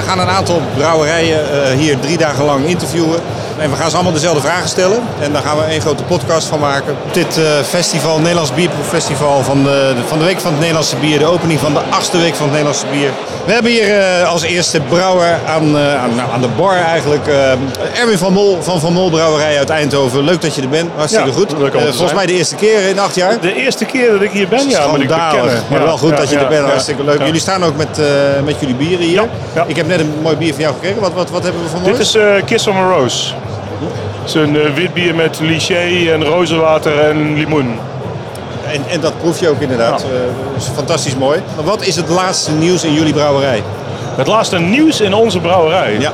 we gaan een aantal brouwerijen uh, hier drie dagen lang interviewen. En we gaan ze allemaal dezelfde vragen stellen. En daar gaan we één grote podcast van maken. Dit uh, festival, Nederlands Bierproeffestival van de, van de Week van het Nederlandse Bier. De opening van de achtste Week van het Nederlandse Bier. We hebben hier uh, als eerste brouwer aan, aan, nou, aan, de bar eigenlijk. Erwin van Mol van Van Mol Brouwerij uit Eindhoven. Leuk dat je er bent. Hartstikke ja, goed. volgens mij de eerste keer in acht jaar. De eerste keer dat ik hier ben, ja. Moet ik bekennen. Maar wel goed dat je er bent. Hartstikke leuk. Jullie staan ook met, met jullie bieren hier. Ik heb net een mooi bier van jou gekregen. Wat, wat, wat hebben we van Dit is Kiss from a Rose. Het is een uh, wit bier met liché en rozenwater en limoen. En, en dat proef je ook inderdaad. Ja. Uh, is fantastisch mooi. Maar wat is het laatste nieuws in jullie brouwerij? Het laatste nieuws in onze brouwerij? Ja.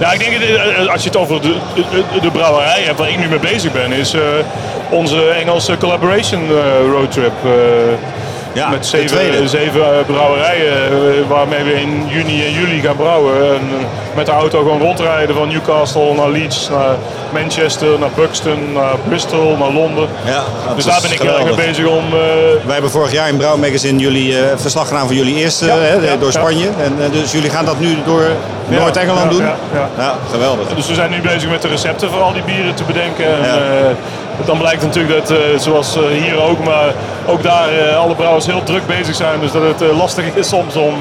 Nou, ik denk, als je het over de, de, de brouwerij hebt waar ik nu mee bezig ben, is uh, onze Engelse collaboration roadtrip. Ja, met zeven, zeven brouwerijen waarmee we in juni en juli gaan brouwen. En met de auto gewoon rondrijden van Newcastle naar Leeds, naar Manchester, naar Buxton, naar Bristol, naar Londen. Ja, dus daar ben ik heel erg mee bezig om... Uh... Wij hebben vorig jaar in Brouw Magazine jullie uh, verslag gedaan van jullie eerste ja, hè, ja, door Spanje. En, uh, dus jullie gaan dat nu door Noord-Engeland doen? Ja, geweldig. Dus we zijn nu bezig met de recepten voor al die bieren te bedenken. En, dan blijkt natuurlijk dat, zoals hier ook, maar ook daar alle brouwers heel druk bezig zijn. Dus dat het lastig is soms om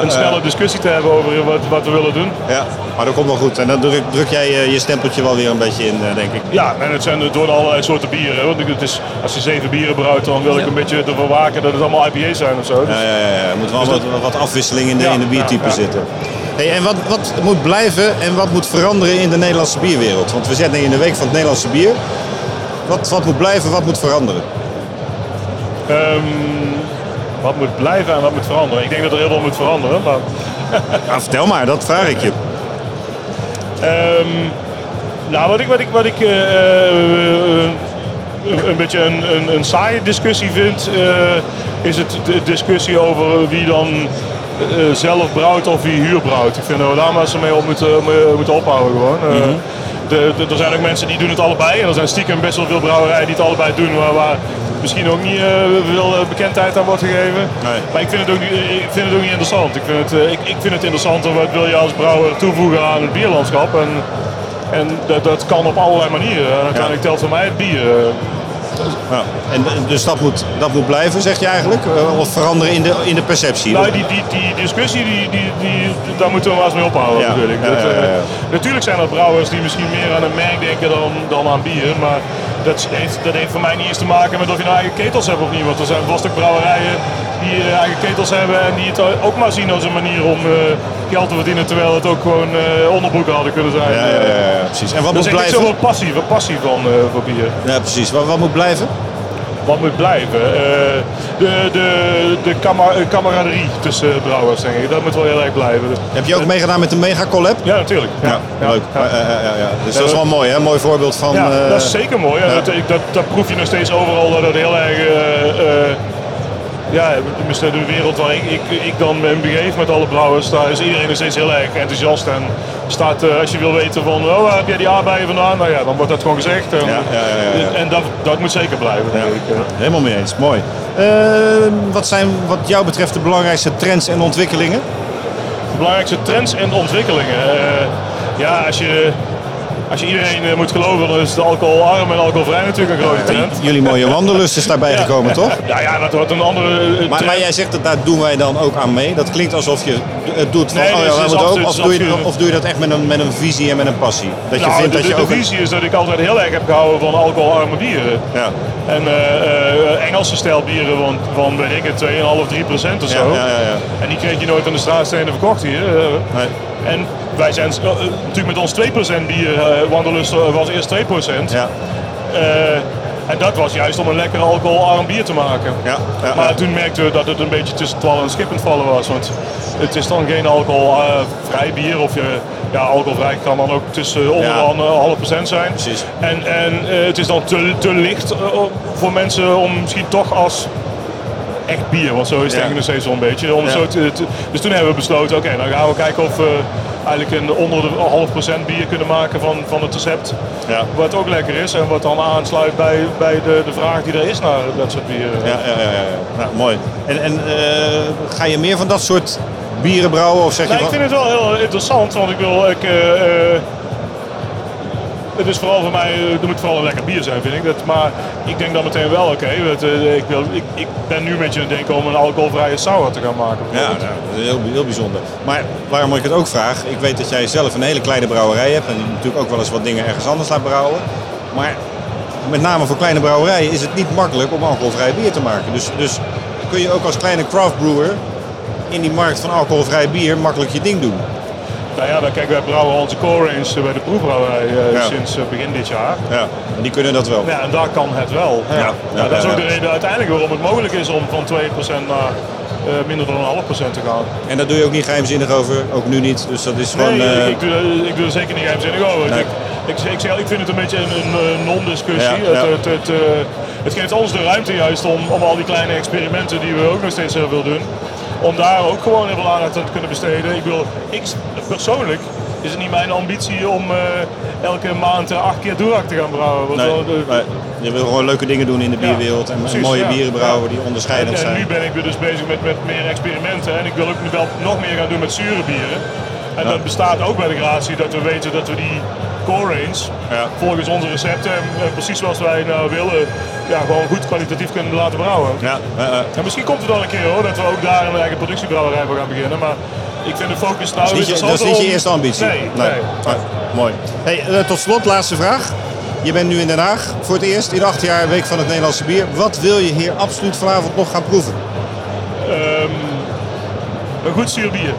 een snelle discussie te hebben over wat, wat we willen doen. Ja, maar dat komt wel goed. En dan druk, druk jij je stempeltje wel weer een beetje in, denk ik. Ja, en het zijn door allerlei soorten bieren. Want het is, als je zeven bieren brouwt, dan wil ik een beetje ervoor waken dat het allemaal IPA's zijn of zo. Dus, ja, ja, ja. Er moet wel dus wat, wat, afwisseling in de, in de biertype zitten. Hey, en wat, wat moet blijven en wat moet veranderen in de Nederlandse bierwereld? Want we zitten in de week van het Nederlandse bier. Wat, wat moet blijven, wat moet veranderen? Um, wat moet blijven en wat moet veranderen? Ik denk dat er heel veel moet veranderen. Maar... ja, vertel maar, dat vraag ik je. Um, nou, wat ik, wat ik, wat ik uh, een beetje een, een, een, saaie discussie vind, uh, is het de discussie over wie dan uh, zelf brouwt of wie huurbrouwt. Ik vind dat we daar maar eens mee op moeten, moeten ophouden gewoon. Mm -hmm. de, de, er zijn ook mensen die doen het allebei. En er zijn stiekem best wel veel brouwerijen die het allebei doen. Waar, waar misschien ook niet veel bekendheid aan wordt gegeven. Nee. Maar ik vind, het ook, ik vind het ook niet interessant. Ik vind het, uh, ik, ik vind het interessanter wat wil je als brouwer toevoegen aan het bierlandschap. En, en dat, dat kan op allerlei manieren. En uiteindelijk ja. telt voor mij het bier. Ja. En, dus dat moet, dat moet blijven, zeg je eigenlijk? Of veranderen in de, in de perceptie? Nou, die, die, die discussie, die, die, die, daar moeten we maar eens mee ophouden ja. natuurlijk. Ja, dat, ja, ja, natuurlijk zijn er brouwers die misschien meer aan een merk denken dan, dan aan bier. Maar dat heeft, dat heeft voor mij niet eens te maken met of je nou eigen ketels hebt of niet. Want er zijn vast ook brouwerijen die uh, eigen ketels hebben en die het ook maar zien als een manier om uh, geld te verdienen. Terwijl het ook gewoon uh, onderbroeken hadden kunnen zijn. Ja, ja, ja, precies. En wat dus moet blijven? Er is zoveel passie, passie van voor bier. Ja, precies. Wat, wat moet blijven? Wat moet blijven. Uh, de de, de camaraderie tussen brouwers, denk ik. Dat moet wel heel erg blijven. Heb je ook meegedaan met de Mega Collab? Ja, natuurlijk. Ja, ja leuk. Ja. Ja, ja, Dus dat is wel mooi, hè? Mooi voorbeeld van... Ja, dat is zeker mooi. Dat, dat, dat, proef je nog steeds overal, dat het heel erg... Ja, de wereld waar ik, ik, ik dan me begeef met alle brouwers, daar is iedereen nog steeds heel erg enthousiast. En staat, uh, als je wil weten van, oh, waar heb jij die aardbeien vandaan? Nou ja, dan wordt dat gewoon gezegd. En, ja, ja, ja, en dat, dat moet zeker blijven, denk ik. Helemaal mee eens, mooi. Uh, wat zijn wat jou betreft de belangrijkste trends en ontwikkelingen? De belangrijkste trends en ontwikkelingen? Uh, ja, als je als je iedereen uh, moet geloven, dan is de alcoholarm en alcoholvrij natuurlijk een grote trend. Jullie mooie wandelust is daarbij gekomen, toch? Ja, ja, dat wordt een andere uh, maar, maar, jij zegt dat daar doen wij dan ook aan mee. Dat klinkt alsof je het doet van, nee, oh ja, wij moeten ook. Of doe, je, of doe je dat echt met een, met een visie en met een passie? Dat je Nou, vindt de, dat je de- de ook... een- visie is dat ik altijd heel erg heb gehouden van alcoholarme bieren. Ja, En eh, eh, Engelse stijl bieren van, van weet ik het, 2,5, 3 procent of ja, zo. ja, ja, ja. En die kreeg je nooit aan de straatstenen verkocht hier. eh. Nee. En wij zijn eh, eh, natuurlijk met ons 2% bier, uh, Wanderlust eh, was eerst 2%. Ja, Eh, en dat was juist om een lekker alcoholarm bier te maken. ja, ja, Maar toen merkten we dat het een beetje tussen het wal en schip aan het vallen was. Want het is dan geen alcoholvrij bier. Of je, ja, alcoholvrij kan dan ook tussen onder Ja. de een half procent zijn. Precies. En, en eh, het is dan te, te licht eh, voor mensen om misschien toch als echt bier, want zo is het Ja. nog steeds een beetje. Om Ja. zo te- te- dus toen hebben we besloten, oké, dan gaan we kijken of we eigenlijk een onder de half procent bier kunnen maken van, van het recept. Ja. Wat ook lekker is en wat dan aansluit bij, bij de, de vraag die er is naar dat soort bieren. Ja, ja, ja, ja. Nou, mooi. En, en eh, ga je meer van dat soort bieren brouwen? Of zeg je Nee, ik vind het wel heel interessant, want ik wil... Ik, eh, eh, het is vooral voor mij, eh, er moet vooral een lekker bier zijn, vind ik. Dat, maar ik denk dan meteen wel, oké, eh, ik, ik, ik ben nu met je aan het denken om een alcoholvrije sour te gaan maken. Ja, bijvoorbeeld. nou, dat is heel, heel bijzonder. Maar waarom ik het ook vraag, ik weet dat jij zelf een hele kleine brouwerij hebt en natuurlijk ook wel eens wat dingen ergens anders laat brouwen. Maar met name voor kleine brouwerijen is het niet makkelijk om alcoholvrij bier te maken. Dus, dus kun je ook als kleine craft brewer in die markt van alcoholvrij bier makkelijk je ding doen. Nou ja, kijk, wij brouwen onze core range bij de proefbrouwerij eh, Ja. sinds eh, begin dit jaar. Ja, en die kunnen dat wel. Ja, en daar kan het wel. Ja. Ja, dat is ook de reden uiteindelijk waarom het mogelijk is om van 2% naar eh, minder dan een half procent te gaan. En daar doe je ook niet geheimzinnig over, ook nu niet. Dus dat is gewoon... nee, eh, ik, doe, ik doe er zeker niet geheimzinnig over. Nee. Ik, ik, ik, zeg, ik vind het een beetje een, eh, non-discussie. Het, het, het, eh, het geeft ons de ruimte juist om, om al die kleine experimenten die we ook nog steeds heel veel doen, om daar ook gewoon heel veel aandacht aan te kunnen besteden. Ik wil, ik persoonlijk is het niet mijn ambitie om eh, elke maand eh, acht keer Durac te gaan brouwen. Want nee, wel nee. je wil gewoon leuke dingen doen in de Ja, bierwereld en precies, mooie ja. bieren brouwen die En, onderscheidend en zijn. nu ben ik dus bezig met, met meer experimenten en ik wil ook wel nog meer gaan doen met zure bieren. En dat bestaat ook bij de gratie dat we weten dat we die core range Ja. volgens onze recepten en, en precies zoals wij nou willen, ja, gewoon goed kwalitatief kunnen laten brouwen. Ja, eh, eh. En misschien komt het wel een keer hoor, dat we ook daar een eigen productiebrouwerij voor gaan beginnen. Maar ik vind de focus nou Dat is niet je, dat is niet je eerste ambitie. Nee, nee. Ah, mooi. Hey, eh, tot slot, laatste vraag. Je bent nu in Den Haag voor het eerst in acht jaar Week van het Nederlandse Bier. Wat wil je hier absoluut vanavond nog gaan proeven? Ehm, een goed zuur bier.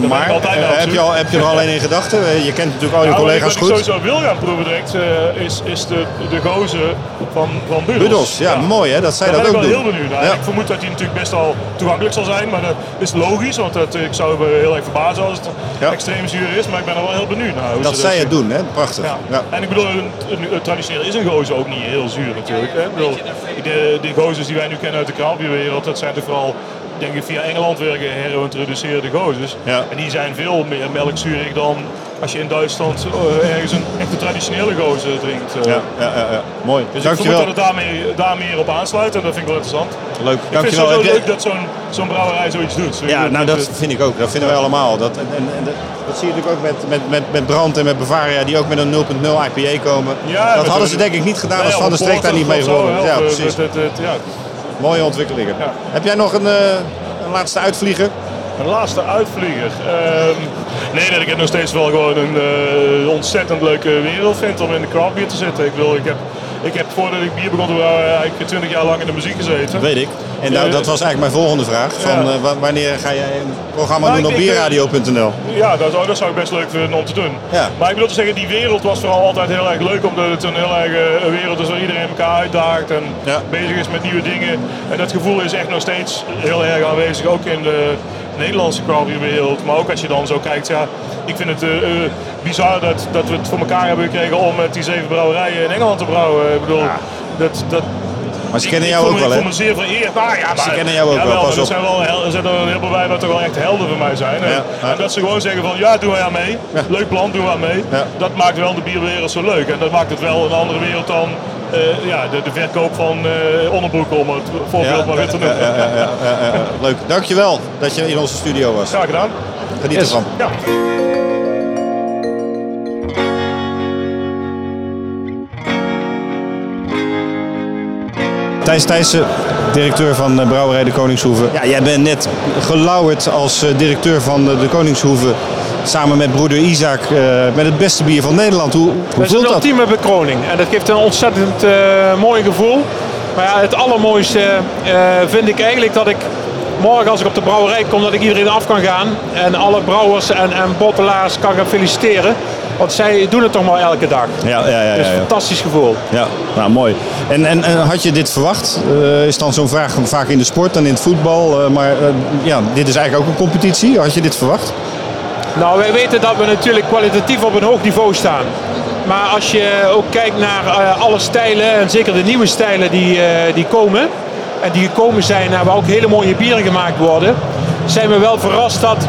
Ben maar eh, wel heb, je al, heb je er al een in gedachten? Eh, je kent natuurlijk al je collega's wat ik goed. sowieso wil gaan proeven direct eh, is, is de, de gozer van, van Budos. Budos, ja, mooi hè, dat zij Daar dat ben ook ik wel doen. heel benieuwd naar. Ja. Ik vermoed dat hij natuurlijk best wel toegankelijk zal zijn, maar dat is logisch, want dat, ik zou me heel erg verbazen als het extreem zuur is, maar ik ben er wel heel benieuwd naar. hoe Dat zij het doen, hè? prachtig. En ik bedoel, een, een- een traditioneel is een gozer ook niet heel zuur natuurlijk. Hè? Ik bedoel, de, de gozers die wij nu kennen uit de kraalbierwereld, dat zijn toch vooral denk ik via Engeland weer geherintroduceerde gozers. Ja. En die zijn veel meer melkzuurig dan als je in Duitsland eh, ergens een echte traditionele gozer drinkt. eh. Ja, ja, ja, ja. mooi. Dus ik vermoed Dankjewel. dat het daarmee, daar meer op aansluit en dat vind ik wel interessant. Leuk. Ik vind het Dankjewel. Heb jij- leuk dat zo'n zo'n brouwerij zoiets doet. Ja, nou dat vind ik ook. Dat vinden wij allemaal. Dat, en, en, en dat, dat zie je natuurlijk ook met, met, met, met Brand en met Bavaria, die ook met een 0.0 IPA komen. Ja, dat hadden ze denk ik niet gedaan Nee, als Van der Streek daar niet mee gewonnen. Ja, eh, precies. het- ja. Mooie ontwikkelingen. Ja. Heb jij nog een, eh, een laatste uitvlieger? Een laatste uitvlieger. Ehm, nee, dat ik het nog steeds wel gewoon een eh, ontzettend leuke wereld vind om in de craft beer te zitten. Ik, wil, ik, heb, ik heb voordat ik bier begon brouwen eigenlijk 20 jaar lang in de muziek gezeten. Weet ik. En nou, dat was eigenlijk mijn volgende vraag. Van, Ja. eh, wa- wanneer ga jij een programma Nou, doen op eh, bierradio.nl? Ja, dat, zou- dat zou ik best leuk vinden om te doen. Ja. Maar ik bedoel te zeggen, die wereld was vooral altijd heel erg leuk. Omdat het een heel erg eh, wereld is waar iedereen elkaar uitdaagt en Ja. bezig is met nieuwe dingen. En dat gevoel is echt nog steeds heel erg aanwezig. Ook in de Nederlandse craftbeerwereld. Maar ook als je dan zo kijkt, ja, ik vind het eh, eh, bizar dat, dat we het voor elkaar hebben gekregen om met die zeven brouwerijen in Engeland te brouwen. Ik bedoel, dat, dat, Maar ze ik- kennen ik jou ook wel, Ik hè? voel me zeer vereerd. Nou, ja, maar, kennen jou ook wel, pas maar er op. zijn wel er zijn er een heleboel bij wat toch wel echt helden voor mij zijn. En, Ja, ja. en dat ze gewoon zeggen van ja, doe wij aan mee. Ja. Leuk plan, doen we aan mee. Dat maakt wel de bierwereld zo leuk. En dat maakt het wel een andere wereld dan eh, ja, de, de verkoop van eh, onderbroeken, om het voorbeeld maar weer te ja, noemen. ja, ja, ja, ja, ja. Leuk. Dankjewel dat je in onze studio was. Graag gedaan. Geniet Yes. ervan. Ja. Thijs Thijssen, directeur van Brouwerij de Koningshoeve. Ja, jij bent net gelauwerd als eh, directeur van de Koningshoeve. Samen met broeder Isaac eh, met het beste bier van Nederland. Hoe, hoe Dat is voelt een ultieme bekroning. En dat geeft een ontzettend eh, mooi gevoel. Maar ja, het allermooiste eh, vind ik eigenlijk dat ik morgen als ik op de brouwerij kom, dat ik iedereen af kan gaan. En alle brouwers en, en bottelaars kan gaan feliciteren. Want zij doen het toch maar elke dag. Ja, ja, ja. Dat is ja, een ja. fantastisch gevoel. ja nou mooi. En, en, en had je dit verwacht? Is dan zo'n vraag vaak in de sport en in het voetbal. maar ja, dit is eigenlijk ook een competitie. Had je dit verwacht? Nou, wij weten dat we natuurlijk kwalitatief op een hoog niveau staan. Maar als je ook kijkt naar eh, alle stijlen, en zeker de nieuwe stijlen die, eh, die komen, en die gekomen zijn, en waar ook hele mooie bieren gemaakt worden, zijn we wel verrast dat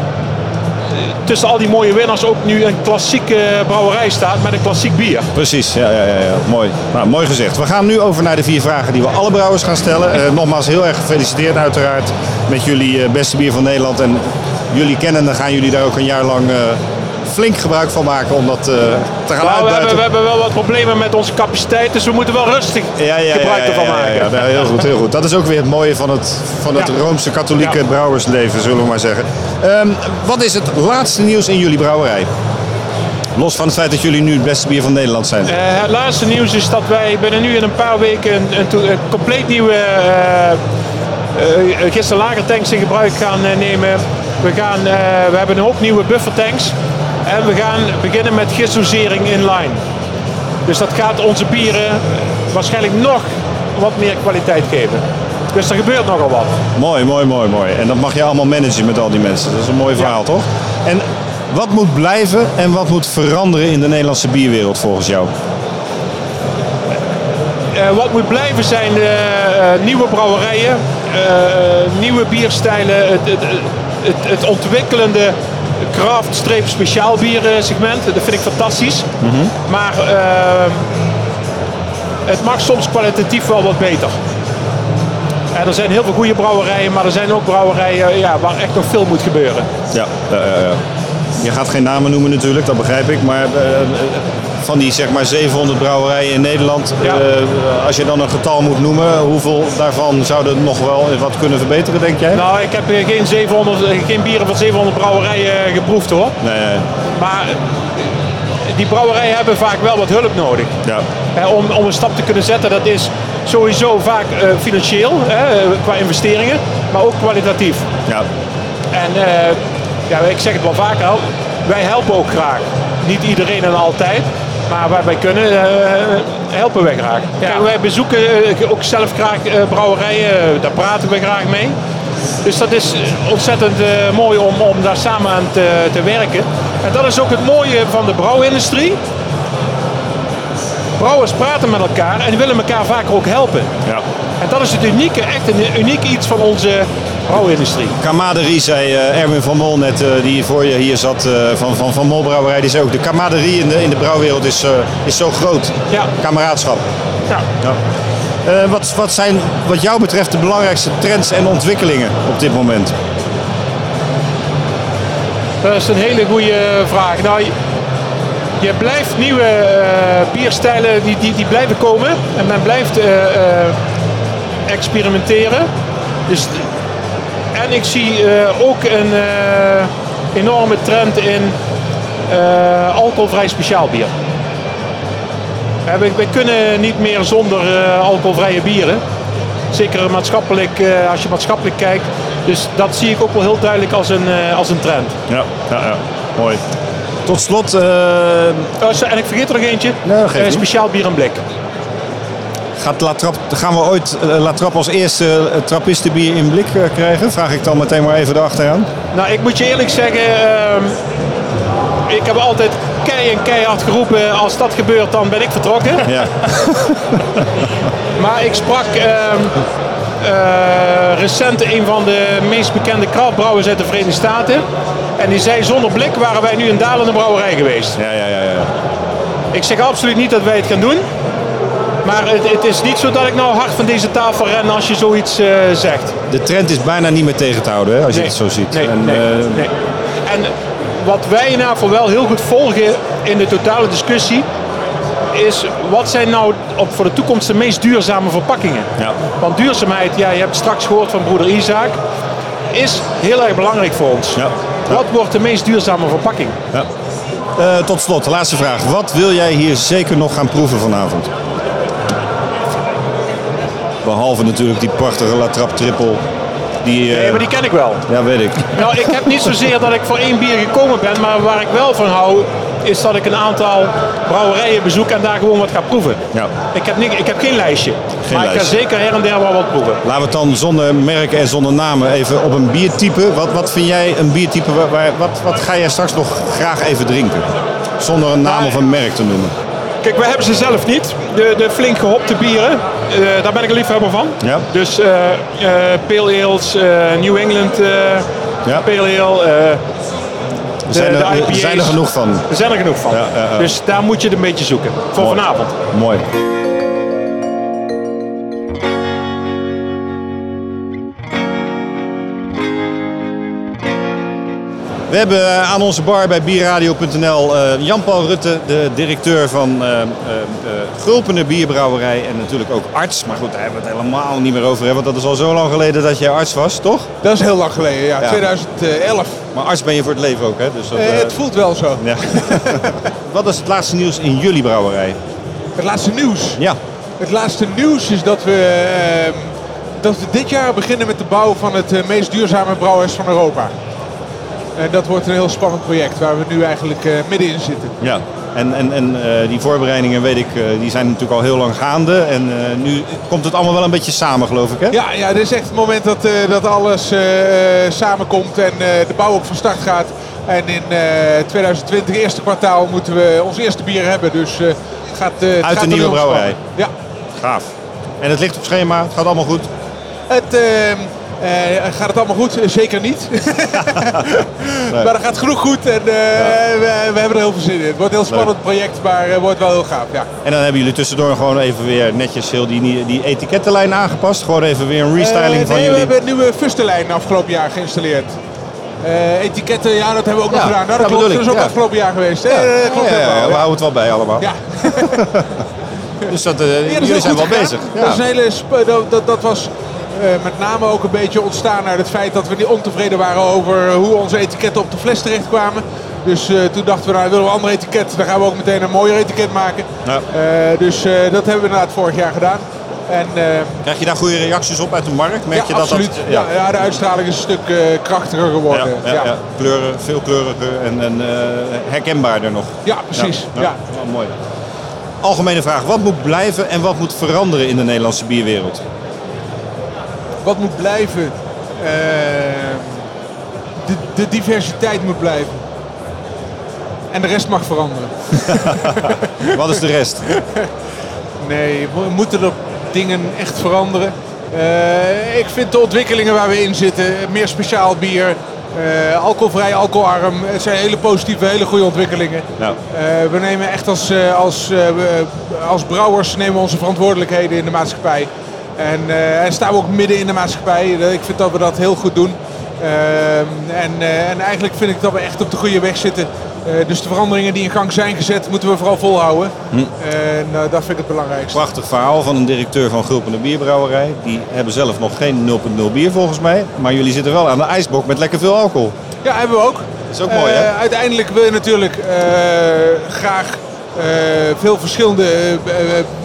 tussen al die mooie winnaars ook nu een klassieke brouwerij staat met een klassiek bier. Precies, ja, ja, ja, ja. mooi. Nou, mooi gezegd. We gaan nu over naar de vier vragen die we alle brouwers gaan stellen. Uh, nogmaals heel erg gefeliciteerd uiteraard met jullie beste bier van Nederland. En jullie kennen, dan gaan jullie daar ook een jaar lang uh, flink gebruik van maken om dat uh, te gaan nou, uitbuiten. We hebben, we hebben wel wat problemen met onze capaciteit, dus we moeten wel rustig ja, ja, gebruik ja, ervan maken. Ja, ja, heel goed, heel goed. Dat is ook weer het mooie van het, van het Roomse katholieke brouwersleven, zullen we maar zeggen. Um, wat is het laatste nieuws in jullie brouwerij? Los van het feit dat jullie nu het beste bier van Nederland zijn. Uh, het laatste nieuws is dat wij binnen nu in een paar weken een, een, een compleet nieuwe uh, uh, gisterlagertanks in gebruik gaan nemen. We, gaan, we hebben ook nieuwe buffertanks. En we gaan beginnen met gistdosering inline. Dus dat gaat onze bieren waarschijnlijk nog wat meer kwaliteit geven. Dus er gebeurt nogal wat. Mooi, mooi, mooi, mooi. En dat mag je allemaal managen met al die mensen. Dat is een mooi verhaal, ja. toch? En wat moet blijven en wat moet veranderen in de Nederlandse bierwereld volgens jou? Uh, wat moet blijven zijn uh, nieuwe brouwerijen, uh, nieuwe bierstijlen, het, het, het, het ontwikkelende craft-speciaal bier segment. Dat vind ik fantastisch. Mm -hmm. Maar het mag soms kwalitatief wel wat beter. En er zijn heel veel goede brouwerijen, maar er zijn ook brouwerijen ja, waar echt nog veel moet gebeuren. Ja, ja, ja. Je gaat geen namen noemen natuurlijk, dat begrijp ik. Maar uh, van die zeg maar 700 brouwerijen in Nederland, ja. uh, als je dan een getal moet noemen, hoeveel daarvan zouden nog wel wat kunnen verbeteren, denk jij? Nou, ik heb geen, 700, geen bieren van 700 brouwerijen geproefd hoor. Nee. Maar die brouwerijen hebben vaak wel wat hulp nodig. Ja. Om, om een stap te kunnen zetten, dat is sowieso vaak uh, financieel, hè, qua investeringen, maar ook kwalitatief. Ja. En uh, ja, ik zeg het wel vaker al, wij helpen ook graag. Niet iedereen en altijd, maar waar wij kunnen, uh, helpen wij graag. Ja. Kijk, wij bezoeken ook zelf graag brouwerijen, daar praten we graag mee. Dus dat is ontzettend mooi om, om daar samen aan te, te werken. En dat is ook het mooie van de brouwindustrie. Brouwers praten met elkaar en willen elkaar vaak ook helpen. Ja. En dat is het unieke, echt een uniek iets van onze brouwindustrie. Kamaderie, zei uh, Erwin van Mol net, uh, die voor je hier zat, uh, van, van Van Mol Brouwerij, die zei ook, de kamaderie in de, in de brouwwereld is, is zo groot. Ja. Kameraadschap. Ja. ja. wat, wat zijn wat jou betreft de belangrijkste trends en ontwikkelingen op dit moment? Dat is een hele goede vraag. Nou, je blijft nieuwe uh, bierstijlen die, die, die blijven komen en men blijft uh, experimenteren. Dus, en ik zie ook een enorme trend in alcoholvrij speciaal bier. We, we, kunnen niet meer zonder alcoholvrije bieren. Zeker maatschappelijk, als je maatschappelijk kijkt. Dus dat zie ik ook wel heel duidelijk als een, als een trend. Ja, ja, ja. mooi. Tot slot. Uh... En ik vergeet er nog eentje. Nee, uh, speciaal bier en blik. Gaat La gaan we ooit uh, La Trappe als eerste uh, trappistenbier in blik krijgen? Vraag ik dan meteen maar even erachteraan. Nou, ik moet je eerlijk zeggen. ehm, ik heb altijd kei en keihard geroepen. Als dat gebeurt, dan ben ik vertrokken. Ja. maar ik sprak. ehm, recent een van de meest bekende kraftbrouwers uit de Verenigde Staten. En die zei, zonder blik waren wij nu een dalende brouwerij geweest. Ja, ja, ja, ja. Ik zeg absoluut niet dat wij het gaan doen. Maar het, het, is niet zo dat ik nou hard van deze tafel ren als je zoiets uh, zegt. De trend is bijna niet meer tegen te houden, hè, als nee, je het zo ziet. Nee, en, nee, uh, nee. en wat wij in geval wel heel goed volgen in de totale discussie... is wat zijn nou op, voor de toekomst de meest duurzame verpakkingen? Ja. Want duurzaamheid, ja, je hebt straks gehoord van broeder Isaac... is heel erg belangrijk voor ons. Ja. Wat wordt de meest duurzame verpakking? Ja. Uh, tot slot, laatste vraag. Wat wil jij hier zeker nog gaan proeven vanavond? Behalve natuurlijk die prachtige La Trappe triple. Die. Nee, maar die ken ik wel. Ja, weet ik. Nou, ik heb niet zozeer dat ik voor één bier gekomen ben, maar waar ik wel van hou, is dat ik een aantal brouwerijen bezoek en daar gewoon wat ga proeven. Ja. Ik, heb niet, ik heb geen lijstje, Geen maar ik ga zeker her en der wel wat proeven. Laten we het dan zonder merken en zonder namen even op een biertype. Wat, wat vind jij een biertype? Waar, waar- wat, wat ga jij straks nog graag even drinken? Zonder een naam Nou, of een merk te noemen. Kijk, wij hebben ze zelf niet. De, de flink gehopte bieren, eh, daar ben ik een liefhebber van. Ja. Dus eh eh Pale Ales, New England Ja. Pale Ale, De, zijn er- de zijn er genoeg van. Er zijn er genoeg van. Ja. Dus daar moet je het een beetje zoeken. Voor Mooi. vanavond. Mooi. We hebben eh, aan onze bar bij bierradio.nl eh, Jan-Paul Rutte, de directeur van eh, eh, de Gulpene Bierbrouwerij en natuurlijk ook arts. Maar goed, daar hebben we het helemaal niet meer over, hè, want dat is al zo lang geleden dat jij arts was, toch? Dat is heel lang geleden, ja. Ja. 2011. Maar arts ben je voor het leven ook, hè? Dus dat, Eh, het voelt wel zo. ja. Wat is het laatste nieuws in jullie brouwerij? Het laatste nieuws. Ja, Het laatste nieuws is dat we, ehm, dat we dit jaar beginnen met de bouw van het meest duurzame brouwhuis van Europa. En dat wordt een heel spannend project waar we nu eigenlijk eh, middenin zitten. Ja, en, en, en eh, die voorbereidingen, weet ik, eh, die zijn natuurlijk al heel lang gaande. En eh, nu komt het allemaal wel een beetje samen, geloof ik, hè? Ja, ja, dit is echt het moment dat, eh, dat alles eh, eh, samenkomt en eh, de bouw ook van start gaat. En in eh 2020, eerste kwartaal, moeten we ons eerste bier hebben. Dus eh, het gaat, eh, het Uit gaat de nieuwe brouwerij. Ja, Gaaf. En het ligt op schema, het gaat allemaal goed. Het, ehm, eh, gaat het allemaal goed? Eh, Zeker niet. Maar er gaat genoeg goed en eh, we, we hebben er heel veel zin in. Het wordt een heel spannend project, maar het wordt wel heel gaaf. Ja. En dan hebben jullie tussendoor gewoon even weer netjes heel die, die etikettenlijn aangepast. Gewoon even weer een restyling Eh, van jullie. we hebben een nieuwe fustenlijn afgelopen jaar geïnstalleerd. Eh, etiketten, ja, dat hebben we ook nog Ja, gedaan. Nou, dat klopt, dat is ook ja. afgelopen jaar geweest. hè? ja, Eh, dat klopt helemaal, we houden het wel bij allemaal. Ja. Dus dat, eh, jullie zijn wel bezig. Dat, is een hele dat, dat, dat was eh, met name ook een beetje ontstaan uit het feit dat we niet ontevreden waren over hoe onze etiketten op de fles terechtkwamen. Dus eh, toen dachten we, nou willen we een ander etiket, dan gaan we ook meteen een mooier etiket maken. Ja. Eh, dus eh, dat hebben we inderdaad vorig jaar gedaan. En, eh, Krijg je daar goede reacties op uit de markt? Merk ja, je dat absoluut. dat... ja. Ja, de uitstraling is een stuk eh, krachtiger geworden. ja, ja. kleuren, veel kleuriger en, en eh, herkenbaarder nog. Ja, precies. Ja. Wel mooi. Algemene vraag, wat moet blijven en wat moet veranderen in de Nederlandse bierwereld? Wat moet blijven? Eh, de, de diversiteit moet blijven. En de rest mag veranderen. Wat is de rest? Nee, we moeten er dingen echt veranderen. Eh, ik vind de ontwikkelingen waar we in zitten, meer speciaal bier, eh, alcoholvrij, alcoholarm, het zijn hele positieve, hele goede ontwikkelingen. Nou, we nemen echt als, als, als brouwers nemen we onze verantwoordelijkheden in de maatschappij. En, eh, en staan we ook midden in de maatschappij. Eh, Ik vind dat we dat heel goed doen. Ehm, en, eh, en eigenlijk vind ik dat we echt op de goede weg zitten. Dus de veranderingen die in gang zijn gezet, moeten we vooral volhouden. En eh, dat vind ik het belangrijkste. prachtig verhaal van een directeur van Gulpende Bierbrouwerij. Die hebben zelf nog geen 0.0 bier volgens mij. Maar jullie zitten wel aan de ijsbok met lekker veel alcohol. Ja, hebben we ook. Dat is ook mooi, hè? Uiteindelijk wil je natuurlijk graag veel verschillende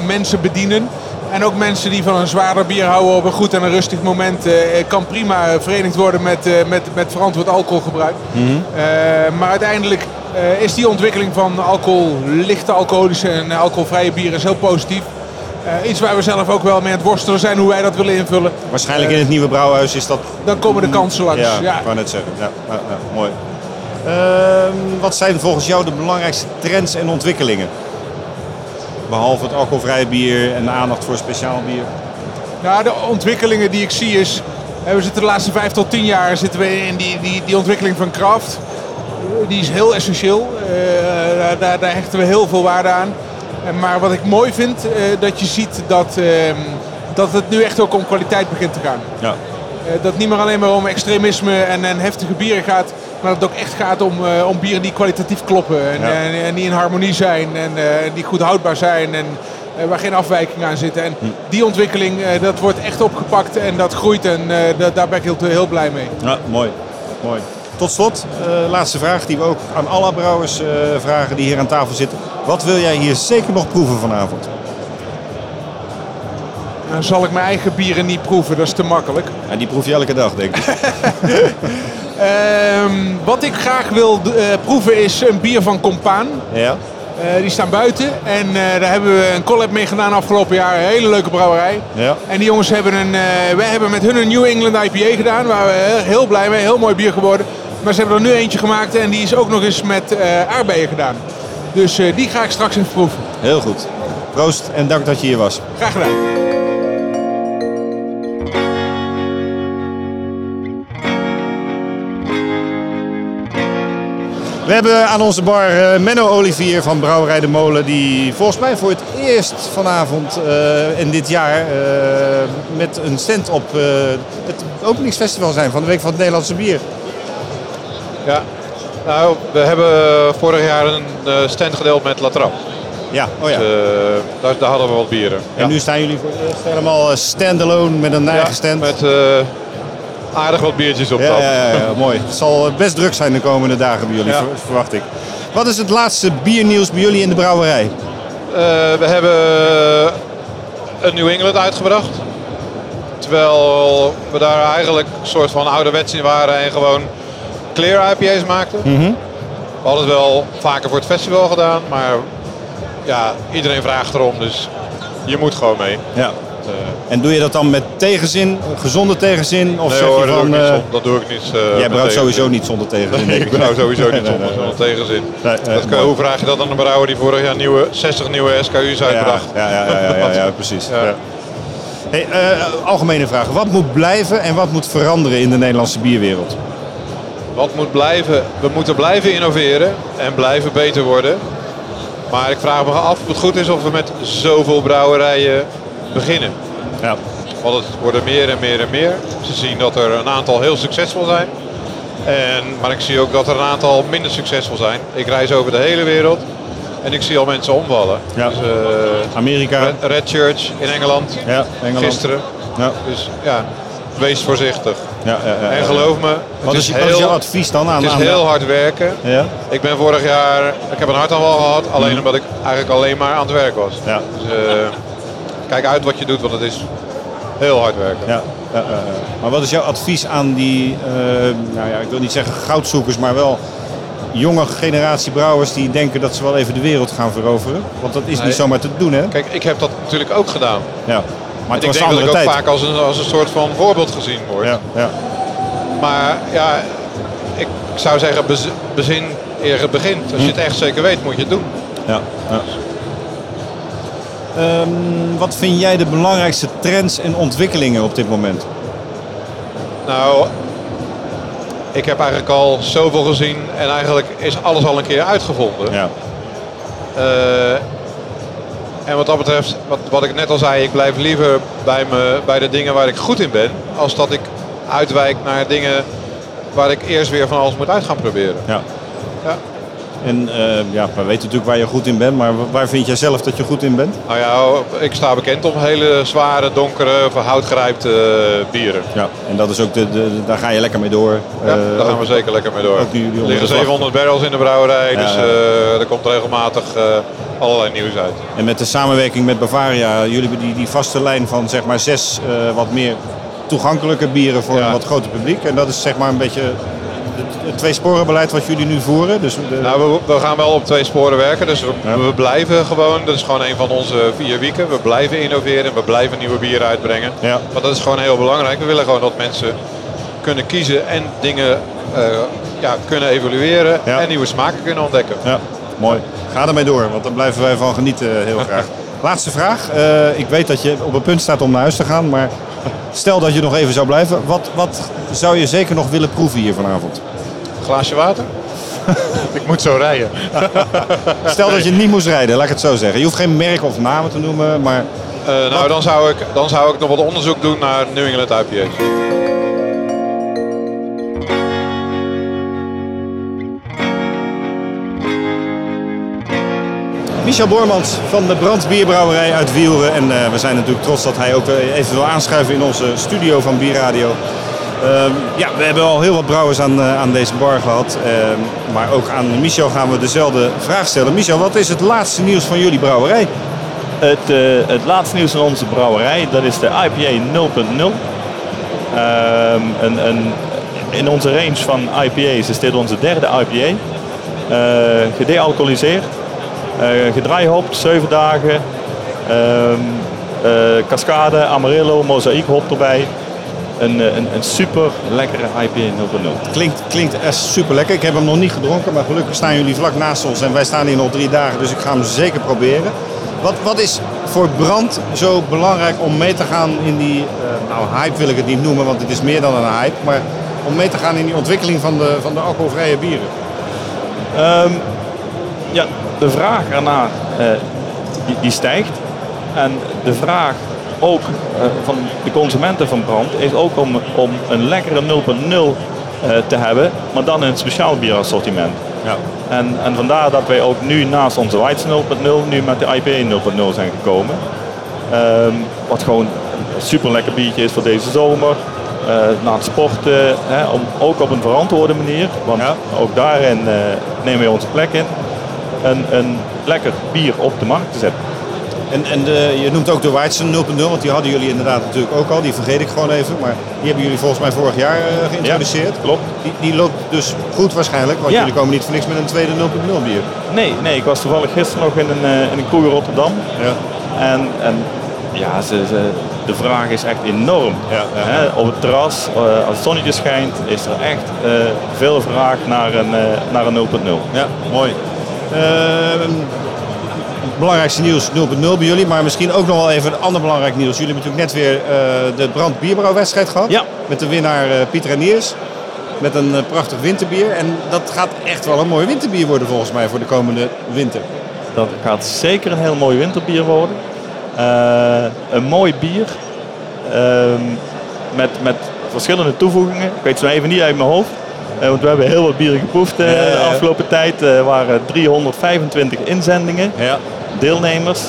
mensen bedienen. En ook mensen die van een zwaarder bier houden op een goed en een rustig moment. eh, kan prima verenigd worden met, eh, met, met verantwoord alcoholgebruik. Eh, maar uiteindelijk eh, is die ontwikkeling van alcohol, lichte alcoholische en alcoholvrije bieren is heel positief. Eh, iets waar we zelf ook wel mee aan het worstelen zijn hoe wij dat willen invullen. Waarschijnlijk in het nieuwe brouwhuis is dat... Dan komen de kansen langs. Ja, Ja. ik wou net zeggen. Ja, ja, ja, mooi. Ehm, wat zijn volgens jou de belangrijkste trends en ontwikkelingen? Behalve het alcoholvrije bier en de aandacht voor speciaal bier. Nou, de ontwikkelingen die ik zie is... We zitten de laatste vijf tot tien jaar zitten we in die, die, die ontwikkeling van craft. Eh, Die is heel essentieel. Eh, daar, daar, hechten we heel veel waarde aan. En maar wat ik mooi vind, eh, dat je ziet dat, ehm, dat het nu echt ook om kwaliteit begint te gaan. Ja. Eh, dat het niet meer alleen maar om extremisme en, en heftige bieren gaat, maar dat het ook echt gaat om, eh, om bieren die kwalitatief kloppen en, Ja. en, en die in harmonie zijn en eh, die goed houdbaar zijn en eh, waar geen afwijkingen aan zitten. En die ontwikkeling, dat wordt echt opgepakt en dat groeit en da- daar ben ik heel, heel blij mee. Ja, mooi. mooi. Tot slot, laatste vraag die we ook aan alle brouwers vragen die hier aan tafel zitten. Wat wil jij hier zeker nog proeven vanavond? Dan zal ik mijn eigen bieren niet proeven, dat is te makkelijk. Ja, die proef je elke dag, denk ik. Ehm, wat ik graag wil eh, proeven is een bier van Compaan. Ja? Eh, die staan buiten en eh, daar hebben we een collab mee gedaan afgelopen jaar. Een hele leuke brouwerij. Ja. En die jongens hebben een, wij hebben met hun een New England IPA gedaan. Waar we heel, blij mee, heel mooi bier geworden. Maar ze hebben er nu eentje gemaakt en die is ook nog eens met aardbeien gedaan. Dus die ga ik straks even proeven. Heel goed. Proost en dank dat je hier was. Graag gedaan. We hebben aan onze bar eh, Menno Olivier van Brouwerij de Molen. Die volgens mij voor het eerst vanavond uh, in dit jaar uh, met een stand op het openingsfestival zijn van de Week van het Nederlandse Bier. Ja, nou, we hebben vorig jaar een stand gedeeld met Latrap. Ja, oh ja. Dus, daar, daar, hadden we wat bieren. En ja. nu staan jullie voor het eerst helemaal standalone met een eigen stand. Met aardig wat biertjes op ja, tap. Ja, ja, ja, mooi. Het zal best druk zijn de komende dagen bij jullie, verwacht ik. Wat is het laatste biernieuws bij jullie in de brouwerij? Uh, we hebben een New England uitgebracht. Terwijl we daar eigenlijk een soort van ouderwets in waren en gewoon clear IPA's maakten. Mm -hmm. We hadden het wel vaker voor het festival gedaan, maar ja, iedereen vraagt erom, dus je moet gewoon mee. Ja. En doe je dat dan met tegenzin, gezonde tegenzin? Of nee, zeg hoor, je dat, van, doe ik uh, niet, dat doe ik niet. Uh, jij brouwt sowieso niet zonder tegenzin. Nee, ik brouw sowieso niet zonder, zonder tegenzin. dat kan, hoe vraag je dat aan een brouwer die vorig jaar nieuwe, 60 nieuwe SKU's uitbracht? Ja, ja, ja, ja, ja, ja precies. Ja. Hey, uh, algemene vraag. Wat moet blijven en wat moet veranderen in de Nederlandse bierwereld? Wat moet blijven? We moeten blijven innoveren en blijven beter worden. Maar ik vraag me af of het goed is of we met zoveel brouwerijen beginnen. Ja. Want het worden meer en meer en meer. Ze zien dat er een aantal heel succesvol zijn. En, maar ik zie ook dat er een aantal minder succesvol zijn. Ik reis over de hele wereld en ik zie al mensen omvallen. Ja. Dus, uh, Amerika. Red, Red, Church in Engeland. Ja, Engeland. Gisteren. Ja. Dus ja, wees voorzichtig. Ja, ja, ja, en geloof me, wat is, heel, jouw advies dan aan Het is aan heel hard werken. Ja? Ik ben vorig jaar, ik heb een hartaanval gehad, alleen Mm. omdat ik eigenlijk alleen maar aan het werk was. Ja. Dus uh, kijk uit wat je doet, want het is heel hard werken. Ja, Maar wat is jouw advies aan die, uh, nou ja, ik wil niet zeggen goudzoekers, maar wel jonge generatie brouwers die denken dat ze wel even de wereld gaan veroveren? Want dat is Nee. niet zomaar te doen, hè? Kijk, ik heb dat natuurlijk ook gedaan. Ja. Maar het ik was denk dat ik ook tijd. vaak als een, als een soort van voorbeeld gezien word. Ja, ja. Maar ja, ik zou zeggen, bez- bezin eer het begint. Als je het echt zeker weet, moet je het doen. ja, ja. Ehm, wat vind jij de belangrijkste trends en ontwikkelingen op dit moment? Nou, ik heb eigenlijk al zoveel gezien en eigenlijk is alles al een keer uitgevonden. Ja. Eh, en wat dat betreft, wat, wat ik net al zei, ik blijf liever bij, me, bij de dingen waar ik goed in ben, als dat ik uitwijk naar dingen waar ik eerst weer van alles moet uit gaan proberen. ja. Ja. En eh, ja, we weten natuurlijk waar je goed in bent, maar waar vind jij zelf dat je goed in bent? Nou ja, ik sta bekend om hele zware, donkere, verhoutgrijpte eh, bieren. Ja. En dat is ook de, de, daar ga je lekker mee door. Ja, Eh, daar gaan we zeker lekker mee door. ook jullie er liggen de vlag. 700 barrels in de brouwerij, Ja, dus eh, er komt regelmatig eh, allerlei nieuws uit. En met de samenwerking met Bavaria, jullie hebben die, die vaste lijn van zeg maar zes eh, wat meer toegankelijke bieren voor Ja. een wat groter publiek. En dat is zeg maar een beetje het, tweesporenbeleid wat jullie nu voeren. Dus de, Nou, we, we gaan wel op twee sporen werken, dus we, Ja. we blijven gewoon, dat is gewoon een van onze vier weken. We blijven innoveren, we blijven nieuwe bieren uitbrengen. Ja. Want dat is gewoon heel belangrijk. We willen gewoon dat mensen kunnen kiezen en dingen eh, ja, kunnen evalueren Ja. en nieuwe smaken kunnen ontdekken. ja, mooi. Ga ermee door, want daar blijven wij van genieten heel graag. Laatste vraag. Eh, ik weet dat je op het punt staat om naar huis te gaan, maar stel dat je nog even zou blijven. Wat, wat zou je zeker nog willen proeven hier vanavond? Glaasje water? ik moet zo rijden. Stel dat je niet moest rijden, laat ik het zo zeggen. Je hoeft geen merk of namen te noemen, maar Eh, nou, dan zou, ik, dan zou ik nog wat onderzoek doen naar New England IPA's. Michel Boormans van de Brandbierbrouwerij uit Wielren. En eh, we zijn natuurlijk trots dat hij ook eh, even wil aanschuiven in onze studio van Bierradio. Ehm, ja, we hebben al heel wat brouwers aan, eh, aan deze bar gehad. Ehm, maar ook aan Michel gaan we dezelfde vraag stellen. Michel, wat is het laatste nieuws van jullie brouwerij? Het, het laatste nieuws van onze brouwerij, dat is de IPA 0.0. Ehm, een, een, in onze range van IPA's is dit onze derde IPA. Gedealcoholiseerd, gedraaihopt, 7 dagen. Ehm, eh, cascade, Amarillo, mozaïekhop erbij. Een, eh, een, een super lekkere IPA 0.0. Klinkt, klinkt echt super lekker. Ik heb hem nog niet gedronken, maar gelukkig staan jullie vlak naast ons. En wij staan hier nog drie dagen, dus ik ga hem zeker proberen. Wat, wat is voor brand zo belangrijk om mee te gaan in die, eh, nou hype wil ik het niet noemen, want het is meer dan een hype. Maar om mee te gaan in die ontwikkeling van de, van de alcoholvrije bieren. Ehm, ja, de vraag ernaar eh, die, die stijgt. En de vraag ook eh, van de consumenten van brand is ook om, om een lekkere 0.0 eh, te hebben, maar dan in een speciaal bierassortiment. Ja. En, en vandaar dat wij ook nu naast onze Whites 0.0 nu met de IPA 0.0 zijn gekomen. Ehm, wat gewoon een super lekker biertje is voor deze zomer. na het sporten, hè, om, ook op een verantwoorde manier. Want Ja. ook daarin nemen we onze plek in. Een, een lekker bier op de markt te zetten. En, en de, je noemt ook de Weizen 0.0, want die hadden jullie inderdaad natuurlijk ook al. Die vergeet ik gewoon even. Maar die hebben jullie volgens mij vorig jaar eh, geïntroduceerd. klopt. Die, die loopt dus goed waarschijnlijk, want Ja. jullie komen niet voor niks met een tweede 0.0 bier. Nee, nee, ik was toevallig gisteren nog in een, eh, in een kroeg in Rotterdam. Ja. En, en ja, ze, ze, de vraag is echt enorm. Ja, op het terras, eh, als het zonnetje schijnt, is er echt veel vraag naar een, naar een 0.0. Ja, mooi. Ehm, belangrijkste nieuws 0.0 bij jullie, maar misschien ook nog wel even een ander belangrijk nieuws. Jullie hebben natuurlijk net weer eh, de Brand Bierbrouwwedstrijd gehad. Ja. Met de winnaar eh, Pieter Reniers. Met een eh, prachtig winterbier. En dat gaat echt wel een mooi winterbier worden volgens mij voor de komende winter. Dat gaat zeker een heel mooi winterbier worden. Een mooi bier. Ehm, met, met verschillende toevoegingen. Ik weet ze even niet uit mijn hoofd. Eh, want we hebben heel wat bieren geproefd eh, de afgelopen tijd. Er waren 325 inzendingen, Ja. deelnemers.